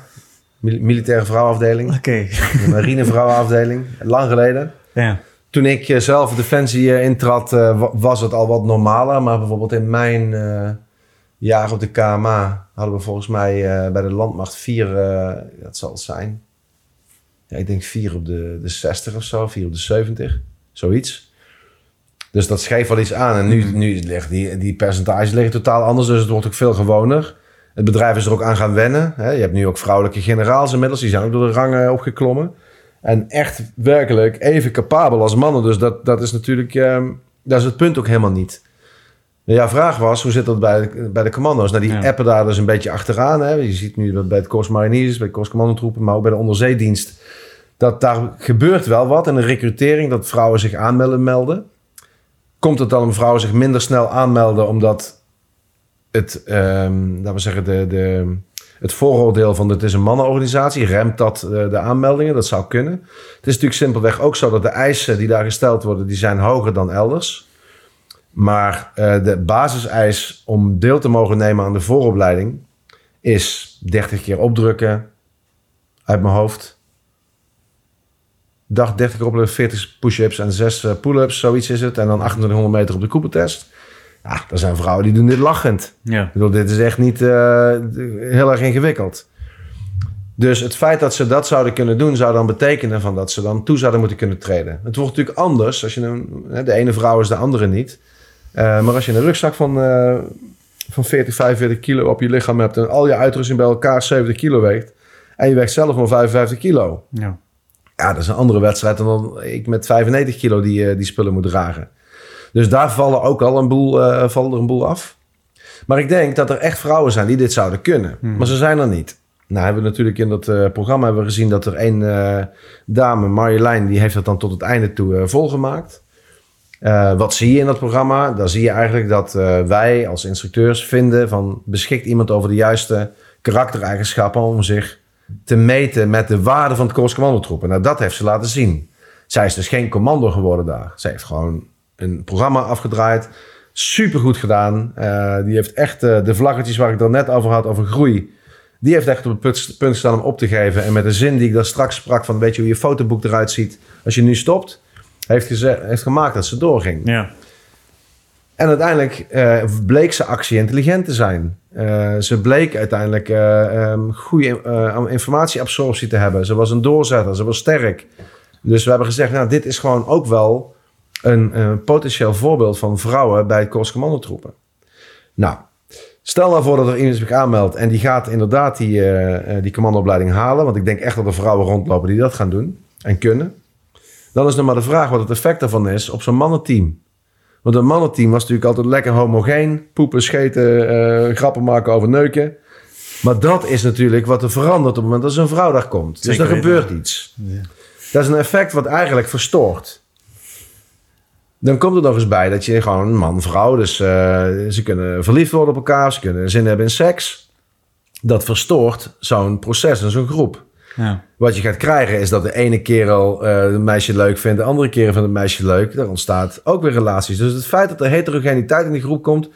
Mil- militaire vrouwenafdeling. Oké. De marine vrouwenafdeling. Lang geleden. Ja. Toen ik zelf Defensie intrad, wa- was het al wat normaler. Maar bijvoorbeeld in mijn jaar op de KMA hadden we volgens mij eh, bij de landmacht vier, eh dat zal het zijn. Ja, ik denk vier op de, de 60 of zo, vier op de 70, zoiets. Dus dat schreef wel iets aan. En nu, nu liggen die, die percentages liggen totaal anders, dus het wordt ook veel gewoner. Het bedrijf is er ook aan gaan wennen. Hè. Je hebt nu ook vrouwelijke generaals inmiddels, die zijn ook door de rangen opgeklommen. En echt werkelijk even capabel als mannen. Dus dat, dat is natuurlijk, ehm, dat is het punt ook helemaal niet. Ja, vraag was, hoe zit dat bij de, bij de commando's? Nou, die Ja. appen daar dus een beetje achteraan. Hè. Je ziet nu dat bij het Corps Mariniers, bij de Corps Commandotroepen, maar ook bij de onderzeedienst. Dat daar gebeurt wel wat in de recrutering, dat vrouwen zich aanmelden melden. Komt het dan om vrouwen zich minder snel aanmelden omdat het, ehm, laten we zeggen, de, de, het vooroordeel van het is een mannenorganisatie, remt dat eh, de aanmeldingen? Dat zou kunnen. Het is natuurlijk simpelweg ook zo dat de eisen die daar gesteld worden, die zijn hoger dan elders. Maar eh, de basiseis om deel te mogen nemen aan de vooropleiding is 30 keer opdrukken uit mijn hoofd. Dag 30 keer opdrukken, 40 push-ups en 6 eh, pull-ups, zoiets is het. En dan 2800 meter op de koepeltest. Ja, er zijn vrouwen die doen dit lachend. Ja. Ik bedoel, dit is echt niet eh, heel erg ingewikkeld. Dus het feit dat ze dat zouden kunnen doen, zou dan betekenen van dat ze dan toe zouden moeten kunnen treden. Het wordt natuurlijk anders als je een, de ene vrouw is de andere niet. Eh, maar als je een rugzak van, eh, van 40, 45 kilo op je lichaam hebt en al je uitrusting bij elkaar 70 kilo weegt en je weegt zelf maar 55 kilo. Ja. Ja, dat is een andere wedstrijd dan ik met 95 kilo die, eh, die spullen moet dragen. Dus daar vallen ook al een boel, vallen er een boel af. Maar ik denk dat er echt vrouwen zijn die dit zouden kunnen. Maar ze zijn er niet. Nou hebben we natuurlijk in dat programma hebben we gezien dat er één dame, Marjolein, die heeft dat dan tot het einde toe volgemaakt. Eh, wat zie je in dat programma? Dan zie je eigenlijk dat eh, wij als instructeurs vinden van beschikt iemand over de juiste karaktereigenschappen om zich te meten met de waarde van het Korps Commandotroepen. Nou, dat heeft ze laten zien. Zij is dus geen commando geworden daar. Ze heeft gewoon een programma afgedraaid. Supergoed gedaan. Eh, die heeft echt de vlaggetjes waar ik het net over had, over groei. Die heeft echt op het punt, gestaan om op te geven. En met de zin die ik daar straks sprak van... weet je hoe je fotoboek eruit ziet als je nu stopt... heeft, heeft gemaakt dat ze doorging. Ja. En uiteindelijk eh, bleek ze actie-intelligent te zijn. Eh, ze bleek uiteindelijk eh, ehm, goede informatieabsorptie te hebben. Ze was een doorzetter, ze was sterk. Dus we hebben gezegd, nou, dit is gewoon ook wel een, eh, potentieel voorbeeld van vrouwen bij het Korps Commandotroepen. Nou, stel nou voor dat er iemand zich aanmeldt en die gaat inderdaad die, die commandoopleiding halen. Want ik denk echt dat er vrouwen rondlopen die dat gaan doen en kunnen. Dan is nog maar de vraag wat het effect daarvan is op zo'n mannenteam. Want een mannenteam was natuurlijk altijd lekker homogeen. Poepen, scheten, eh, grappen maken over neuken. Maar dat is natuurlijk wat er verandert op het moment dat zo'n vrouw daar komt. Dus er gebeurt iets. Ja. Dat is een effect wat eigenlijk verstoort. Dan komt er nog eens bij dat je gewoon man-vrouw... dus eh, ze kunnen verliefd worden op elkaar... ze kunnen zin hebben in seks. Dat verstoort zo'n proces en zo'n groep. Ja. Wat je gaat krijgen is dat de ene kerel eh een meisje leuk vindt, de andere kerel vindt een meisje leuk. Daar ontstaat ook weer relaties. Dus het feit dat er heterogeniteit in die groep komt,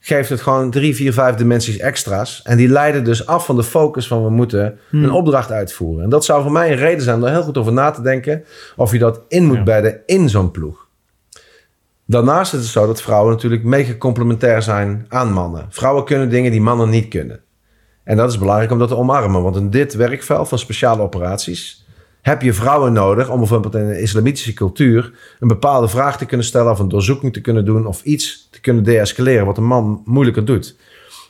geeft het gewoon drie, vier, vijf dimensies extra's. En die leiden dus af van de focus van we moeten Hmm. een opdracht uitvoeren. En dat zou voor mij een reden zijn om er heel goed over na te denken of je dat in moet Ja. bedden in zo'n ploeg. Daarnaast is het zo dat vrouwen natuurlijk mega complementair zijn aan mannen. Vrouwen kunnen dingen die mannen niet kunnen. En dat is belangrijk om dat te omarmen. Want in dit werkveld van speciale operaties heb je vrouwen nodig om bijvoorbeeld in een islamitische cultuur een bepaalde vraag te kunnen stellen of een doorzoeking te kunnen doen of iets te kunnen deescaleren wat een man moeilijker doet.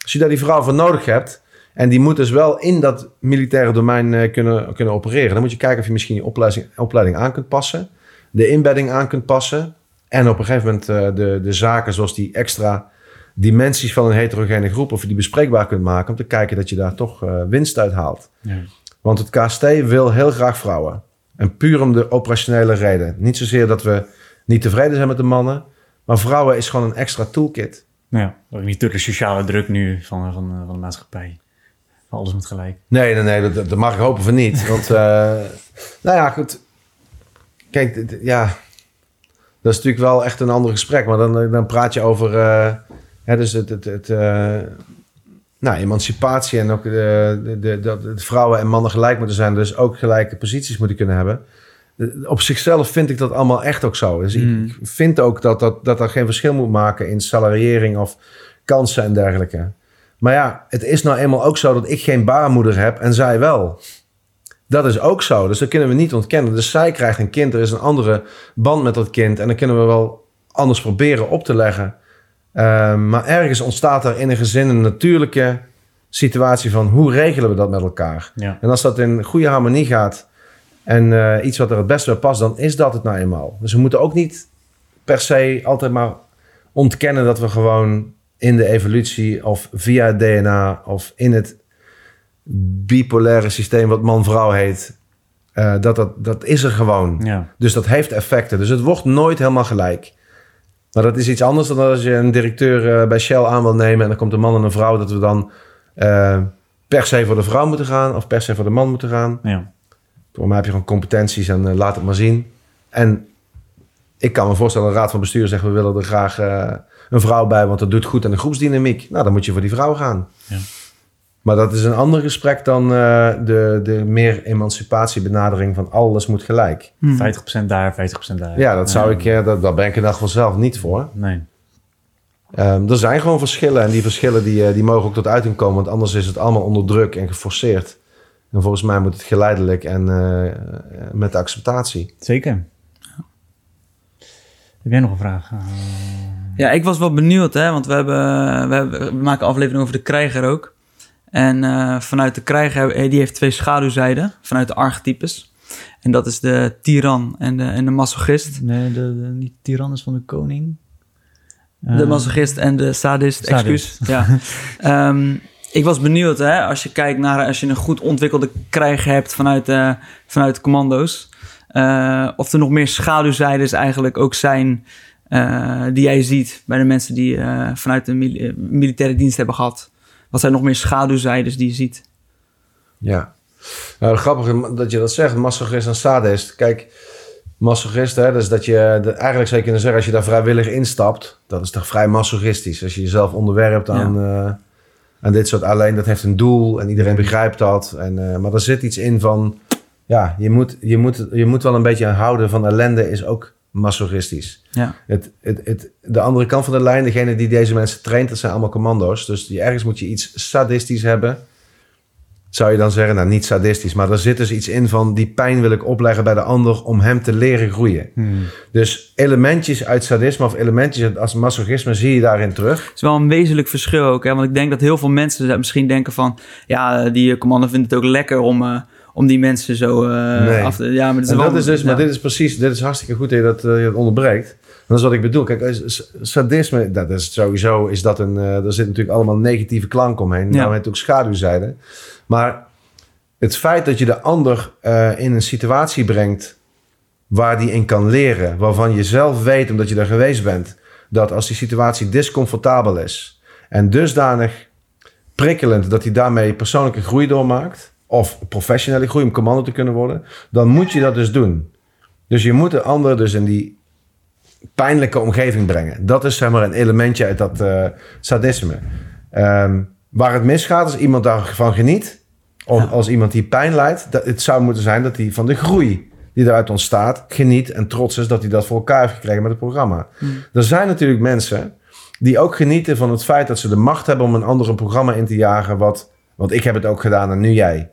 Als je daar die vrouw voor nodig hebt en die moet dus wel in dat militaire domein eh, kunnen, kunnen opereren, dan moet je kijken of je misschien je opleiding, opleiding aan kunt passen, de inbedding aan kunt passen en op een gegeven moment eh, de, de zaken zoals die extra dimensies van een heterogene groep, of je die bespreekbaar kunt maken om te kijken dat je daar toch eh, winst uit haalt. Ja. Want het KST wil heel graag vrouwen. En puur om de operationele reden. Niet zozeer dat we niet tevreden zijn met de mannen, maar vrouwen is gewoon een extra toolkit. Ja, ook niet door de sociale druk nu van, van, van de maatschappij. Alles moet gelijk. Nee, nee, nee, dat, dat mag ik hopen van niet. Want, eh, nou ja, goed. Kijk, ja, dat is natuurlijk wel echt een ander gesprek. Maar dan, dan praat je over, eh, hè, dus het, het, het eh, nou, emancipatie en ook de, de, dat vrouwen en mannen gelijk moeten zijn. Dus ook gelijke posities moeten kunnen hebben. Eh, Op zichzelf vind ik dat allemaal echt ook zo. Dus Mm. ik vind ook dat, dat, dat er geen verschil moet maken in salariering of kansen en dergelijke. Maar ja, het is nou eenmaal ook zo dat ik geen baarmoeder heb en zij wel. Dat is ook zo, dus dat kunnen we niet ontkennen. Dus zij krijgt een kind, er is een andere band met dat kind... en dan kunnen we wel anders proberen op te leggen. Uh, maar ergens ontstaat er in een gezin een natuurlijke situatie van... hoe regelen we dat met elkaar? Ja. En als dat in goede harmonie gaat en uh, iets wat er het beste bij past... dan is dat het nou eenmaal. Dus we moeten ook niet per se altijd maar ontkennen... dat we gewoon in de evolutie of via het DNA of in het bipolaire systeem wat man-vrouw heet, uh, dat, dat, dat is er gewoon. Ja. Dus dat heeft effecten. Dus het wordt nooit helemaal gelijk. Maar dat is iets anders dan als je een directeur uh, bij Shell aan wil nemen en dan komt een man en een vrouw, dat we dan uh, per se voor de vrouw moeten gaan of per se voor de man moeten gaan. Ja. Voor mij heb je gewoon competenties en uh, laat het maar zien. En ik kan me voorstellen, een raad van bestuur zegt, we willen er graag uh, een vrouw bij, want dat doet goed aan de groepsdynamiek. Nou, dan moet je voor die vrouw gaan. Ja. Maar dat is een ander gesprek dan uh, de, de meer emancipatiebenadering van alles moet gelijk. Hmm. 50% daar, 50% daar. Ja, dat zou ik, uh, dat, daar ben ik in elk zelf niet voor. Nee. Um, er zijn gewoon verschillen en die verschillen die, uh, die mogen ook tot uiting komen, want anders is het allemaal onder druk en geforceerd. En volgens mij moet het geleidelijk en uh, met acceptatie. Zeker. Heb jij nog een vraag? Uh... Ja, ik was wel benieuwd, hè, want we, hebben, we, hebben, we maken aflevering over de krijger ook. En uh, vanuit de krijger, die heeft twee schaduwzijden, vanuit de archetypes. En dat is de tiran en de, en de masochist. Nee, de, tiran is van de koning. De masochist en de sadist, sadist. excuus. Ja. um, ik was benieuwd, hè, als je kijkt naar, als je een goed ontwikkelde krijger hebt vanuit, uh, vanuit de commando's. Of er nog meer schaduwzijdes eigenlijk ook zijn die jij ziet bij de mensen die vanuit de mil militaire dienst hebben gehad. Wat zijn nog meer schaduwzijdes die je ziet? Ja, nou, grappig dat je dat zegt, masochist en sadist. Kijk, masochist, hè, dus dat je, de, eigenlijk zou je kunnen zeggen, als je daar vrijwillig instapt, dat is toch vrij masochistisch. Als je jezelf onderwerpt aan, ja. uh, aan dit soort, alleen dat heeft een doel en iedereen begrijpt dat. En, uh, maar er zit iets in van, ja, je moet, je, moet, je moet wel een beetje houden van ellende is ook masochistisch. Ja. Het, het, het, de andere kant van de lijn, degene die deze mensen traint, dat zijn allemaal commando's. Dus die, ergens moet je iets sadistisch hebben. Zou je dan zeggen, nou niet sadistisch, maar er zit dus iets in van die pijn wil ik opleggen bij de ander om hem te leren groeien. Hmm. Dus elementjes uit sadisme of elementjes als masochisme zie je daarin terug. Het is wel een wezenlijk verschil ook, hè? want ik denk dat heel veel mensen misschien denken van, ja, die commando vindt het ook lekker om... Uh, om die mensen zo uh, nee. af te... Ja, maar, dat is, wel, is dus, ja. maar dit is precies... Dit is hartstikke goed dat je dat, uh, je dat onderbreekt. Dat is wat ik bedoel. Kijk, sadisme... Dat is sowieso is dat een... Uh, er zit natuurlijk allemaal negatieve klank omheen. Ja. Nou heet ook schaduwzijde. Maar het feit dat je de ander in een situatie brengt... waar die in kan leren. Waarvan je zelf weet, omdat je daar geweest bent... dat als die situatie discomfortabel is... en dusdanig prikkelend... dat hij daarmee persoonlijke groei doormaakt of professionele groei om commando te kunnen worden, dan moet je dat dus doen. Dus je moet de ander dus in die pijnlijke omgeving brengen. Dat is zeg maar een elementje uit dat uh, sadisme. Ehm, waar het misgaat, als iemand daarvan geniet, of als iemand die pijn lijdt, dat, het zou moeten zijn dat hij van de groei die eruit ontstaat, geniet en trots is dat hij dat voor elkaar heeft gekregen met het programma. Hmm. Er zijn natuurlijk mensen die ook genieten van het feit dat ze de macht hebben om een ander programma in te jagen, wat, want ik heb het ook gedaan en nu jij.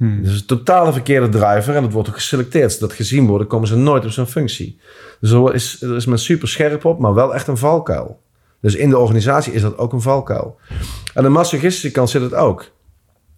Hmm. Dus een totale verkeerde driver en dat wordt ook geselecteerd. Zodat gezien worden, komen ze nooit op zijn functie. Dus er is, er is men super scherp op, maar wel echt een valkuil. Dus in de organisatie is dat ook een valkuil. Aan de masochistische kant zit het ook.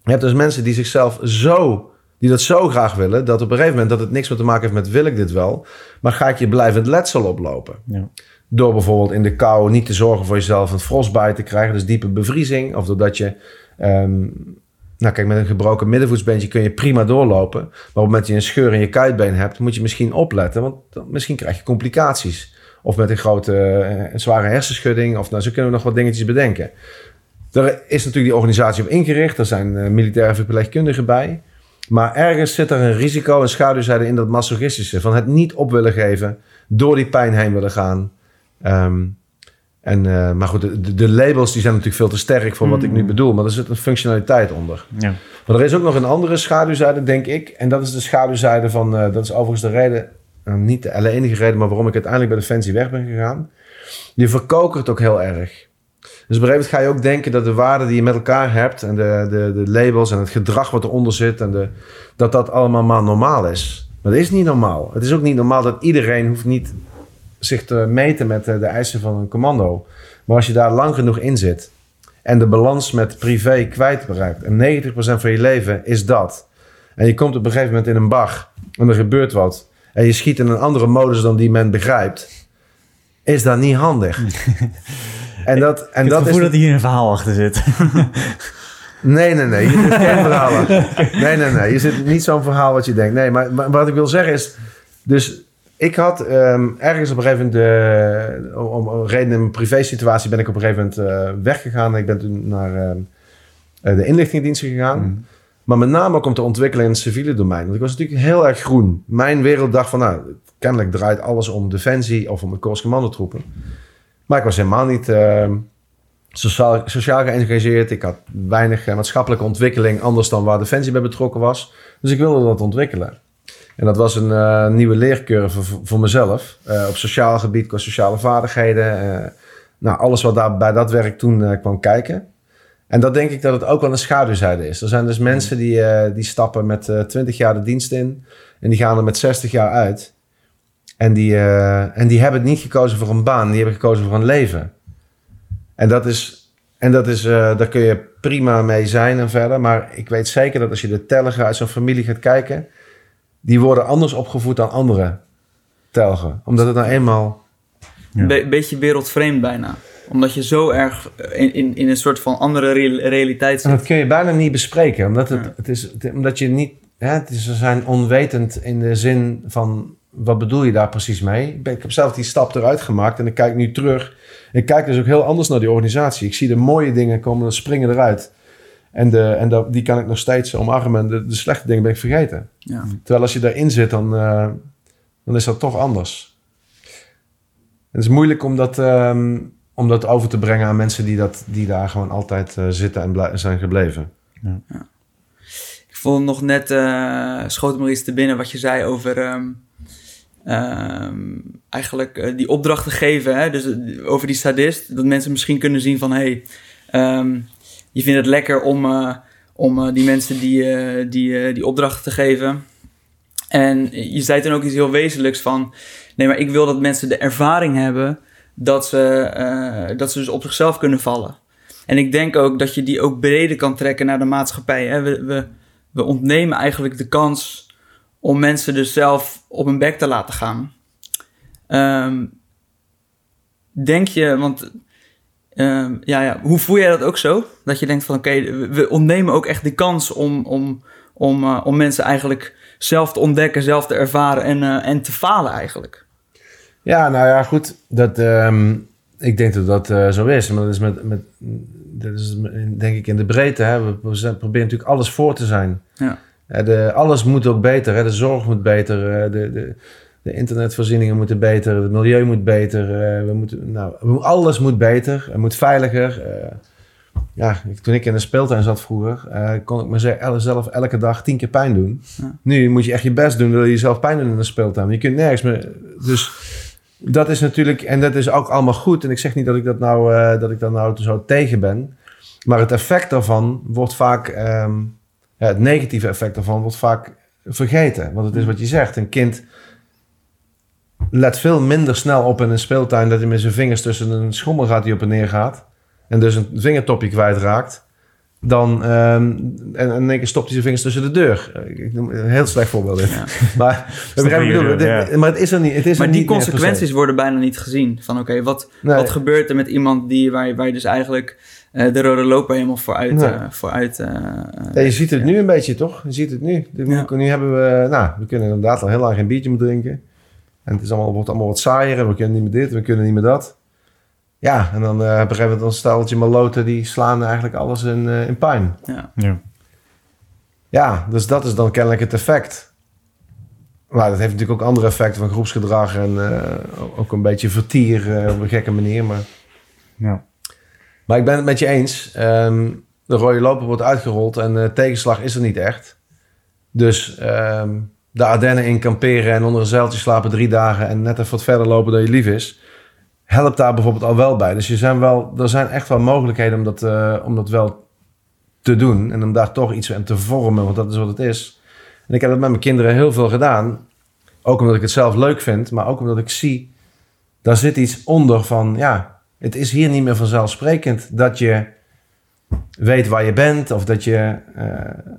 Je hebt dus mensen die zichzelf zo, die dat zo graag willen, dat op een gegeven moment dat het niks meer te maken heeft met wil ik dit wel, maar ga ik je blijvend letsel oplopen. Ja. Door bijvoorbeeld in de kou niet te zorgen voor jezelf een frostbite te krijgen, dus diepe bevriezing, of doordat je um, nou, kijk, met een gebroken middenvoetsbeentje kun je prima doorlopen. Maar op het moment dat je een scheur in je kuitbeen hebt, moet je misschien opletten. Want dan, misschien krijg je complicaties. Of met een grote, een zware hersenschudding. Of nou, zo kunnen we nog wat dingetjes bedenken. Er is natuurlijk die organisatie op ingericht. Er zijn uh, militaire verpleegkundigen bij. Maar ergens zit er een risico, een schaduwzijde in dat masochistische. Van het niet op willen geven, door die pijn heen willen gaan. Um, en, uh, maar goed, de, de, labels die zijn natuurlijk veel te sterk voor wat ik nu mm. bedoel. Maar er zit een functionaliteit onder. Ja. Maar er is ook nog een andere schaduwzijde, denk ik. En dat is de schaduwzijde van... Uh, dat is overigens de reden... Uh, niet de enige reden, maar waarom ik uiteindelijk bij Defensie weg ben gegaan. Je verkokert ook heel erg. Dus op een gegeven moment ga je ook denken dat de waarden die je met elkaar hebt... en de, de, de labels en het gedrag wat eronder zit... En de, dat dat allemaal maar normaal is. Maar dat is niet normaal. Het is ook niet normaal dat iedereen hoeft niet zich te meten met de eisen van een commando. Maar als je daar lang genoeg in zit en de balans met privé kwijt bereikt en 90% van je leven is dat. En je komt op een gegeven moment in een bar en er gebeurt wat en je schiet in een andere modus dan die men begrijpt, is dat niet handig. en dat, en ik dat is dat hier een verhaal achter zit. Nee, nee, nee. Je zit geen verhaal Nee, nee, nee. Je zit niet zo'n verhaal wat je denkt. Nee, maar, maar, wat ik wil zeggen is... Dus ik had ehm, ergens op een gegeven moment, uh, om, een reden in mijn privé situatie, ben ik op een gegeven moment uh, weggegaan. Ik ben toen naar ehm, eh, de inlichtingendiensten gegaan. Mm. Maar met name ook om te ontwikkelen in het civiele domein. Want ik was natuurlijk heel erg groen. Mijn wereld dacht van, nou, kennelijk draait alles om defensie of om de Korps Commandotroepen. Maar ik was helemaal niet ehm, sociaal, sociaal geëngageerd. Ik had weinig maatschappelijke ontwikkeling, anders dan waar defensie bij betrokken was. Dus ik wilde dat ontwikkelen. En dat was een uh, nieuwe leercurve voor, mezelf. Uh, op sociaal gebied, qua sociale vaardigheden. Uh, nou, alles wat daar bij dat werk toen kwam kijken. En dat denk ik dat het ook wel een schaduwzijde is. Er zijn dus mensen die, die stappen met 20 jaar de dienst in. En die gaan er met 60 jaar uit. En die, en die hebben niet gekozen voor een baan. Die hebben gekozen voor een leven. En dat is, en dat is, daar kun je prima mee zijn en verder. Maar ik weet zeker dat als je de telgen uit zo'n familie gaat kijken die worden anders opgevoed dan andere telgen. Omdat het nou eenmaal... Een beetje wereldvreemd bijna. Omdat je zo erg in, in, in een soort van andere realiteit zit. En dat kun je bijna niet bespreken. Omdat, het, het is, omdat je niet... Hè, het is, ze zijn onwetend in de zin van... Wat bedoel je daar precies mee? Ik, ben, ik heb zelf die stap eruit gemaakt en ik kijk nu terug. Ik kijk dus ook heel anders naar die organisatie. Ik zie de mooie dingen komen, springen eruit. En, de, en dat, die kan ik nog steeds omarmen. De, de slechte dingen ben ik vergeten. Ja. Terwijl als je daarin zit, dan, uh, dan is dat toch anders. Het is moeilijk om dat, um, om dat over te brengen aan mensen die, dat, die daar gewoon altijd uh, zitten en zijn gebleven. Ja. ja. Ik vond nog net, uh, schoot me iets te binnen wat je zei over um, um, eigenlijk die opdrachten geven. Hè? Dus over die sadist. Dat mensen misschien kunnen zien van, hé, hey, je vindt het lekker om, uh, om uh, die mensen die, uh, die, die opdrachten te geven. En je zei toen ook iets heel wezenlijks van... Nee, maar ik wil dat mensen de ervaring hebben... dat ze, dat ze dus op zichzelf kunnen vallen. En ik denk ook dat je die ook breder kan trekken naar de maatschappij. Hè? We, we, we ontnemen eigenlijk de kans om mensen dus zelf op hun bek te laten gaan. Um, denk je, want Ehm, ja, ja, hoe voel jij dat ook zo? Dat je denkt van oké, we ontnemen ook echt de kans om, om, om, uh, om mensen eigenlijk zelf te ontdekken, zelf te ervaren en, uh, en te falen eigenlijk. Ja, nou ja, goed. Dat, um, ik denk dat dat uh, zo is. Maar dat is, met, met, dat is denk ik in de breedte. Hè. We, we proberen natuurlijk alles voor te zijn. Ja. De, alles moet ook beter. Hè. De zorg moet beter. De, de, de internetvoorzieningen moeten beter, het milieu moet beter, eh, we moeten, nou, alles moet beter, het moet veiliger. eh. ja, ik- toen ik in de speeltuin zat vroeger, eh, kon ik mezelf elke dag tien keer pijn doen. Ja. Nu moet je echt je best doen, wil je jezelf pijn doen in de speeltuin. Je kunt nergens meer. Dus dat is natuurlijk, en dat is ook allemaal goed. En ik zeg niet dat ik dat nou, dat ik daar nou zo tegen ben. Maar het effect daarvan wordt vaak, ehm, ja, het negatieve effect daarvan wordt vaak vergeten. Want het is wat je zegt, een kind let veel minder snel op in een speeltuin dat hij met zijn vingers tussen een schommel gaat die op en neer gaat. En dus een vingertopje kwijtraakt. Dan, ehm, en, en in één keer stopt hij zijn vingers tussen de deur. Ik noem een heel slecht voorbeeld dit. Ja. Maar, bedoel? ja. Maar het is er niet. Het is Maar die niet consequenties worden bijna niet gezien. Van oké, wat, Nee. wat gebeurt er met iemand die, waar, je- waar je dus eigenlijk eh, de rode loper helemaal vooruit... Nee. eh, vooruit eh, Ja, je ziet het ja. nu een beetje, toch? Je ziet het nu. Nu, Ja. nu hebben we... Nou, we kunnen inderdaad al heel lang geen biertje meer drinken. En het is allemaal, wordt allemaal wat saaier. En we kunnen niet meer dit, we kunnen niet meer dat. Ja, en dan eh, op een gegeven moment een steltje maloten... die slaan eigenlijk alles in, eh, in pijn. Ja. Ja. Ja, dus dat is dan kennelijk het effect. Maar dat heeft natuurlijk ook andere effecten van groepsgedrag... en eh, ook een beetje vertier eh, op een gekke manier. Maar, Ja. maar ik ben het met je eens. Ehm, de rode loper wordt uitgerold en eh, tegenslag is er niet echt. Dus ehm, de Ardennen in kamperen en onder een zeiltje slapen drie dagen... en net even wat verder lopen dan je lief is... helpt daar bijvoorbeeld al wel bij. Dus je zijn wel, er zijn echt wel mogelijkheden om dat, eh, om dat wel te doen... en om daar toch iets aan te vormen, want dat is wat het is. En ik heb dat met mijn kinderen heel veel gedaan. Ook omdat ik het zelf leuk vind, maar ook omdat ik zie... daar zit iets onder van... ja, het is hier niet meer vanzelfsprekend dat je weet waar je bent... of dat je, eh,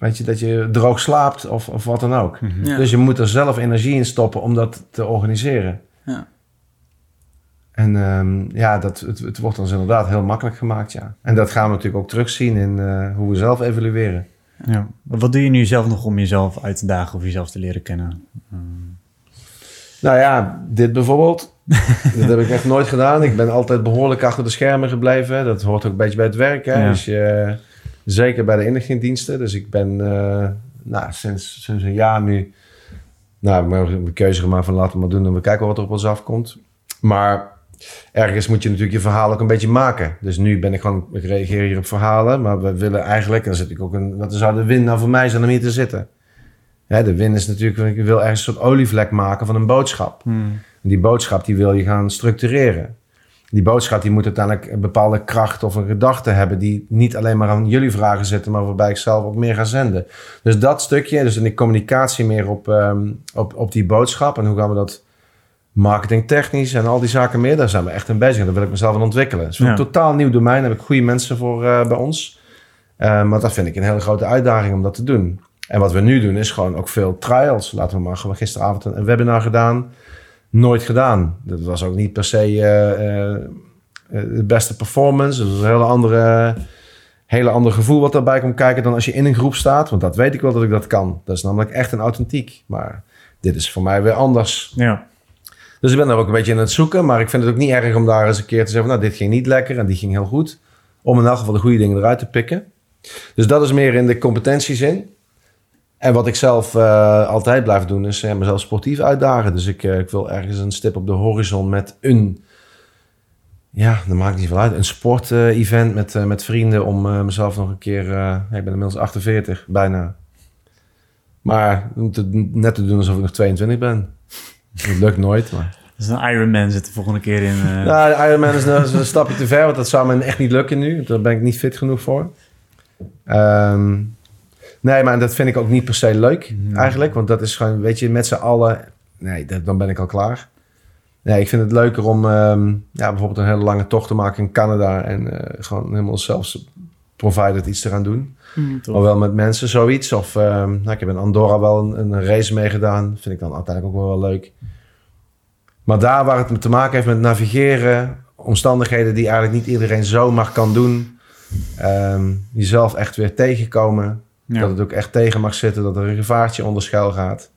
weet je, dat je droog slaapt of, of wat dan ook. Mhm. Ja. Dus je moet er zelf energie in stoppen om dat te organiseren. Ja. En ehm, ja, dat, het, het wordt ons inderdaad heel makkelijk gemaakt, ja. En dat gaan we natuurlijk ook terugzien in eh, hoe we zelf evalueren. Ja. Wat doe je nu zelf nog om jezelf uit te dagen of jezelf te leren kennen? Nou ja, dit bijvoorbeeld. dat heb ik echt nooit gedaan. Ik ben altijd behoorlijk achter de schermen gebleven. Dat hoort ook een beetje bij het werk. Hè? Ja. Dus je, zeker bij de inlichtingendiensten. Dus ik ben eh, nou, sinds, sinds een jaar nu... Nou, ik heb de keuze gemaakt van laten we maar doen... en we kijken wat er op ons afkomt. Maar ergens moet je natuurlijk je verhaal ook een beetje maken. Dus nu ben ik gewoon... Ik reageer hier op verhalen. Maar we willen eigenlijk... En dan zit ik ook een... Wat zou de win nou voor mij zijn om hier te zitten? Hè, de win is natuurlijk... Ik wil ergens een soort olievlek maken van een boodschap. Die boodschap die wil je gaan structureren. Die boodschap die moet uiteindelijk een bepaalde kracht of een gedachte hebben... die niet alleen maar aan jullie vragen zitten... maar waarbij ik zelf ook meer ga zenden. Dus dat stukje, dus in de communicatie meer op, ehm, op, op die boodschap... en hoe gaan we dat marketingtechnisch en al die zaken meer... daar zijn we echt in bezig en daar wil ik mezelf in ontwikkelen. Het is Ja. een totaal nieuw domein, daar heb ik goede mensen voor eh, bij ons. Eh, maar dat vind ik een hele grote uitdaging om dat te doen. En wat we nu doen is gewoon ook veel trials. Laten we maar gewoon gisteravond een webinar gedaan nooit gedaan. Dat was ook niet per se eh, eh, eh, de beste performance. Dat was een hele andere, hele ander gevoel wat daarbij komt kijken dan als je in een groep staat. Want dat weet ik wel dat ik dat kan. Dat is namelijk echt een authentiek. Maar dit is voor mij weer anders. Ja. Dus ik ben daar ook een beetje in het zoeken. Maar ik vind het ook niet erg om daar eens een keer te zeggen... van, nou, dit ging niet lekker en die ging heel goed. Om in elk geval de goede dingen eruit te pikken. Dus dat is meer in de competentiezin. En wat ik zelf eh, altijd blijf doen, is eh, mezelf sportief uitdagen. Dus ik, eh, ik wil ergens een stip op de horizon met een... Ja, dat maakt niet veel uit. Een sport-event met, met vrienden om mezelf nog een keer... ik ben inmiddels 48, bijna. Maar net te doen alsof ik nog 22 ben. Dat lukt nooit, maar... Dus een Ironman zit de volgende keer in. Nou, de Ironman is, nou- een stapje te ver, want dat zou me echt niet lukken nu. Daar ben ik niet fit genoeg voor. Ehm, nee, maar dat vind ik ook niet per se leuk eigenlijk. Want dat is gewoon, weet je, met z'n allen... Nee, dat, dan ben ik al klaar. Nee, ik vind het leuker om ehm, ja, bijvoorbeeld een hele lange tocht te maken in Canada... en eh, gewoon helemaal zelfs provided iets te gaan doen. Mm, wel met mensen zoiets. Of ehm, nou, ik heb in Andorra wel een, een race meegedaan. Vind ik dan uiteindelijk ook wel wel leuk. Maar daar waar het te maken heeft met navigeren, omstandigheden die eigenlijk niet iedereen zomaar kan doen, ehm, jezelf echt weer tegenkomen. Ja. Dat het ook echt tegen mag zitten, dat er een gevaartje onder schuil gaat.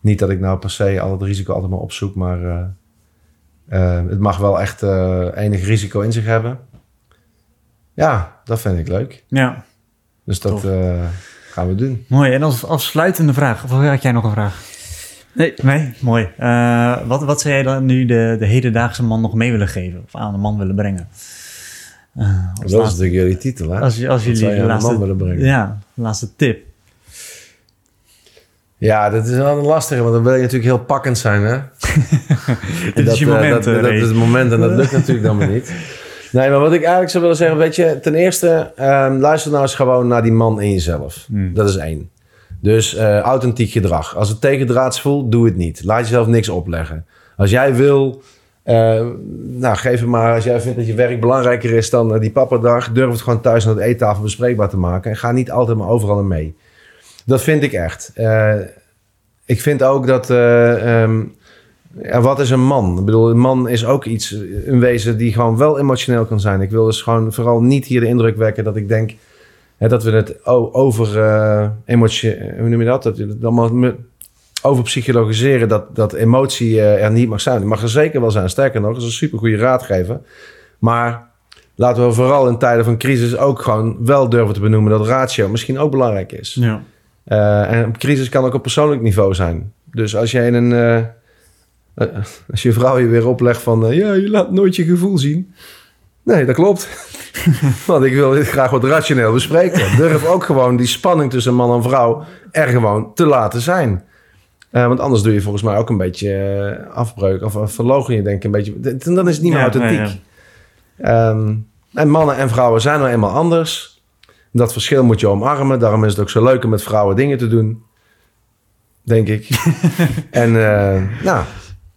Niet dat ik nou per se al het risico altijd maar opzoek, maar eh, eh, het mag wel echt eh, enig risico in zich hebben. Ja, dat vind ik leuk. ja, Dus dat eh, gaan we doen. mooi. En als afsluitende vraag, of had jij nog een vraag? Nee. Nee, mooi. Eh, wat, wat zou jij dan nu de, de hedendaagse man nog mee willen geven? Of aan de man willen brengen? Uh, dat is natuurlijk jullie titel, hè? Als, als jullie de laatste, man willen brengen. Ja, laatste tip. Ja, dat is wel een lastige, want dan wil je natuurlijk heel pakkend zijn, hè? Dit dat, is je moment, dat, dat, dat, is het moment en dat lukt natuurlijk dan maar niet. Nee, maar wat ik eigenlijk zou willen zeggen, weet je, ten eerste, um, luister nou eens gewoon naar die man in jezelf. Hmm. Dat is één. Dus uh, authentiek gedrag. Als het tegendraads voelt, doe het niet. Laat jezelf niks opleggen. Als jij wil, uh, nou geef het maar. Als jij vindt dat je werk belangrijker is dan uh, die papperdag, durf het gewoon thuis aan de eettafel bespreekbaar te maken. En ga niet altijd maar overal mee. Dat vind ik echt. ik vind ook dat. Ja, wat is een man? Ik bedoel, een man is ook iets, een wezen die gewoon wel emotioneel kan zijn. Ik wil dus gewoon vooral niet hier de indruk wekken dat ik denk hè, dat we het over uh, emotie, hoe noem je dat? Dat we het allemaal over psychologiseren dat, dat emotie uh, er niet mag zijn. Die mag er zeker wel zijn. Sterker nog, dat is een super goede raadgever. Maar laten we vooral in tijden van crisis ook gewoon wel durven te benoemen dat ratio misschien ook belangrijk is. Ja. Uh, en crisis kan ook op persoonlijk niveau zijn. Dus als jij in een uh, als je vrouw je weer oplegt van... Ja, je laat nooit je gevoel zien. Nee, dat klopt. Want ik wil dit graag wat rationeel bespreken. Durf ook gewoon die spanning tussen man en vrouw... er gewoon te laten zijn. Uh, want anders doe je volgens mij ook een beetje afbreuk... of verlogen je denk ik een beetje... Dan is het niet meer authentiek. Ehm, en mannen en vrouwen zijn nou eenmaal anders. Dat verschil moet je omarmen. Daarom is het ook zo leuk om met vrouwen dingen te doen. Denk ik. en eh, nou,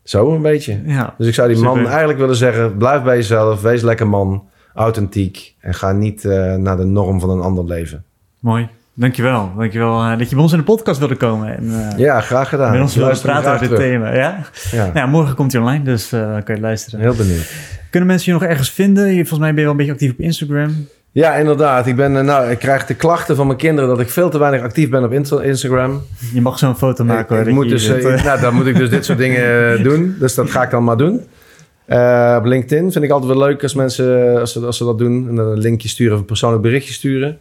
zo een beetje. Ja. Dus ik zou die man Super. eigenlijk willen zeggen... blijf bij jezelf, wees lekker man, authentiek... en ga niet eh, naar de norm van een ander leven. Mooi. Dankjewel. Dankjewel uh, dat je bij ons in de podcast wilde komen. En, uh, Ja, graag gedaan. met ons wilde praten over dit thema. Ja? Ja, Nou, morgen komt hij online, dus uh, dan kun je luisteren. heel benieuwd. Kunnen mensen je nog ergens vinden? Je, volgens mij ben je wel een beetje actief op Instagram. Ja, inderdaad. Ik, ben, eh, nou, ik krijg de klachten van mijn kinderen... dat ik veel te weinig actief ben op Insta- Instagram. Je mag zo'n foto maken. ik, moet dus, eh, eh. nou, dan moet ik dus dit soort dingen eh, doen. Dus dat ga ik dan maar doen. Eh, op LinkedIn vind ik altijd wel leuk als mensen als ze, als ze dat doen. En dan een linkje sturen of een persoonlijk berichtje sturen.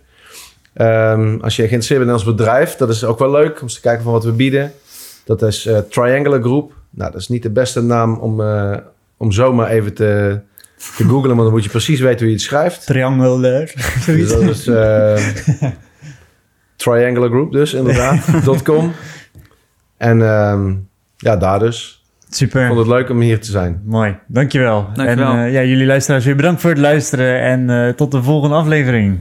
Ehm, als je geïnteresseerd bent in ons bedrijf, dat is ook wel leuk om eens te kijken van wat we bieden. Dat is eh, Triangular Group. Nou, dat is niet de beste naam om, eh, om zomaar even te, te googlen, want dan moet je precies weten hoe je het schrijft. Triangular. Dus dat is eh, Triangular Group dus, inderdaad. .com. En ehm, ja, daar dus. Ik Super. vond het leuk om hier te zijn. Mooi. Dankjewel. Dankjewel. En eh, ja, jullie luisteraars weer bedankt voor het luisteren. En eh, tot de volgende aflevering.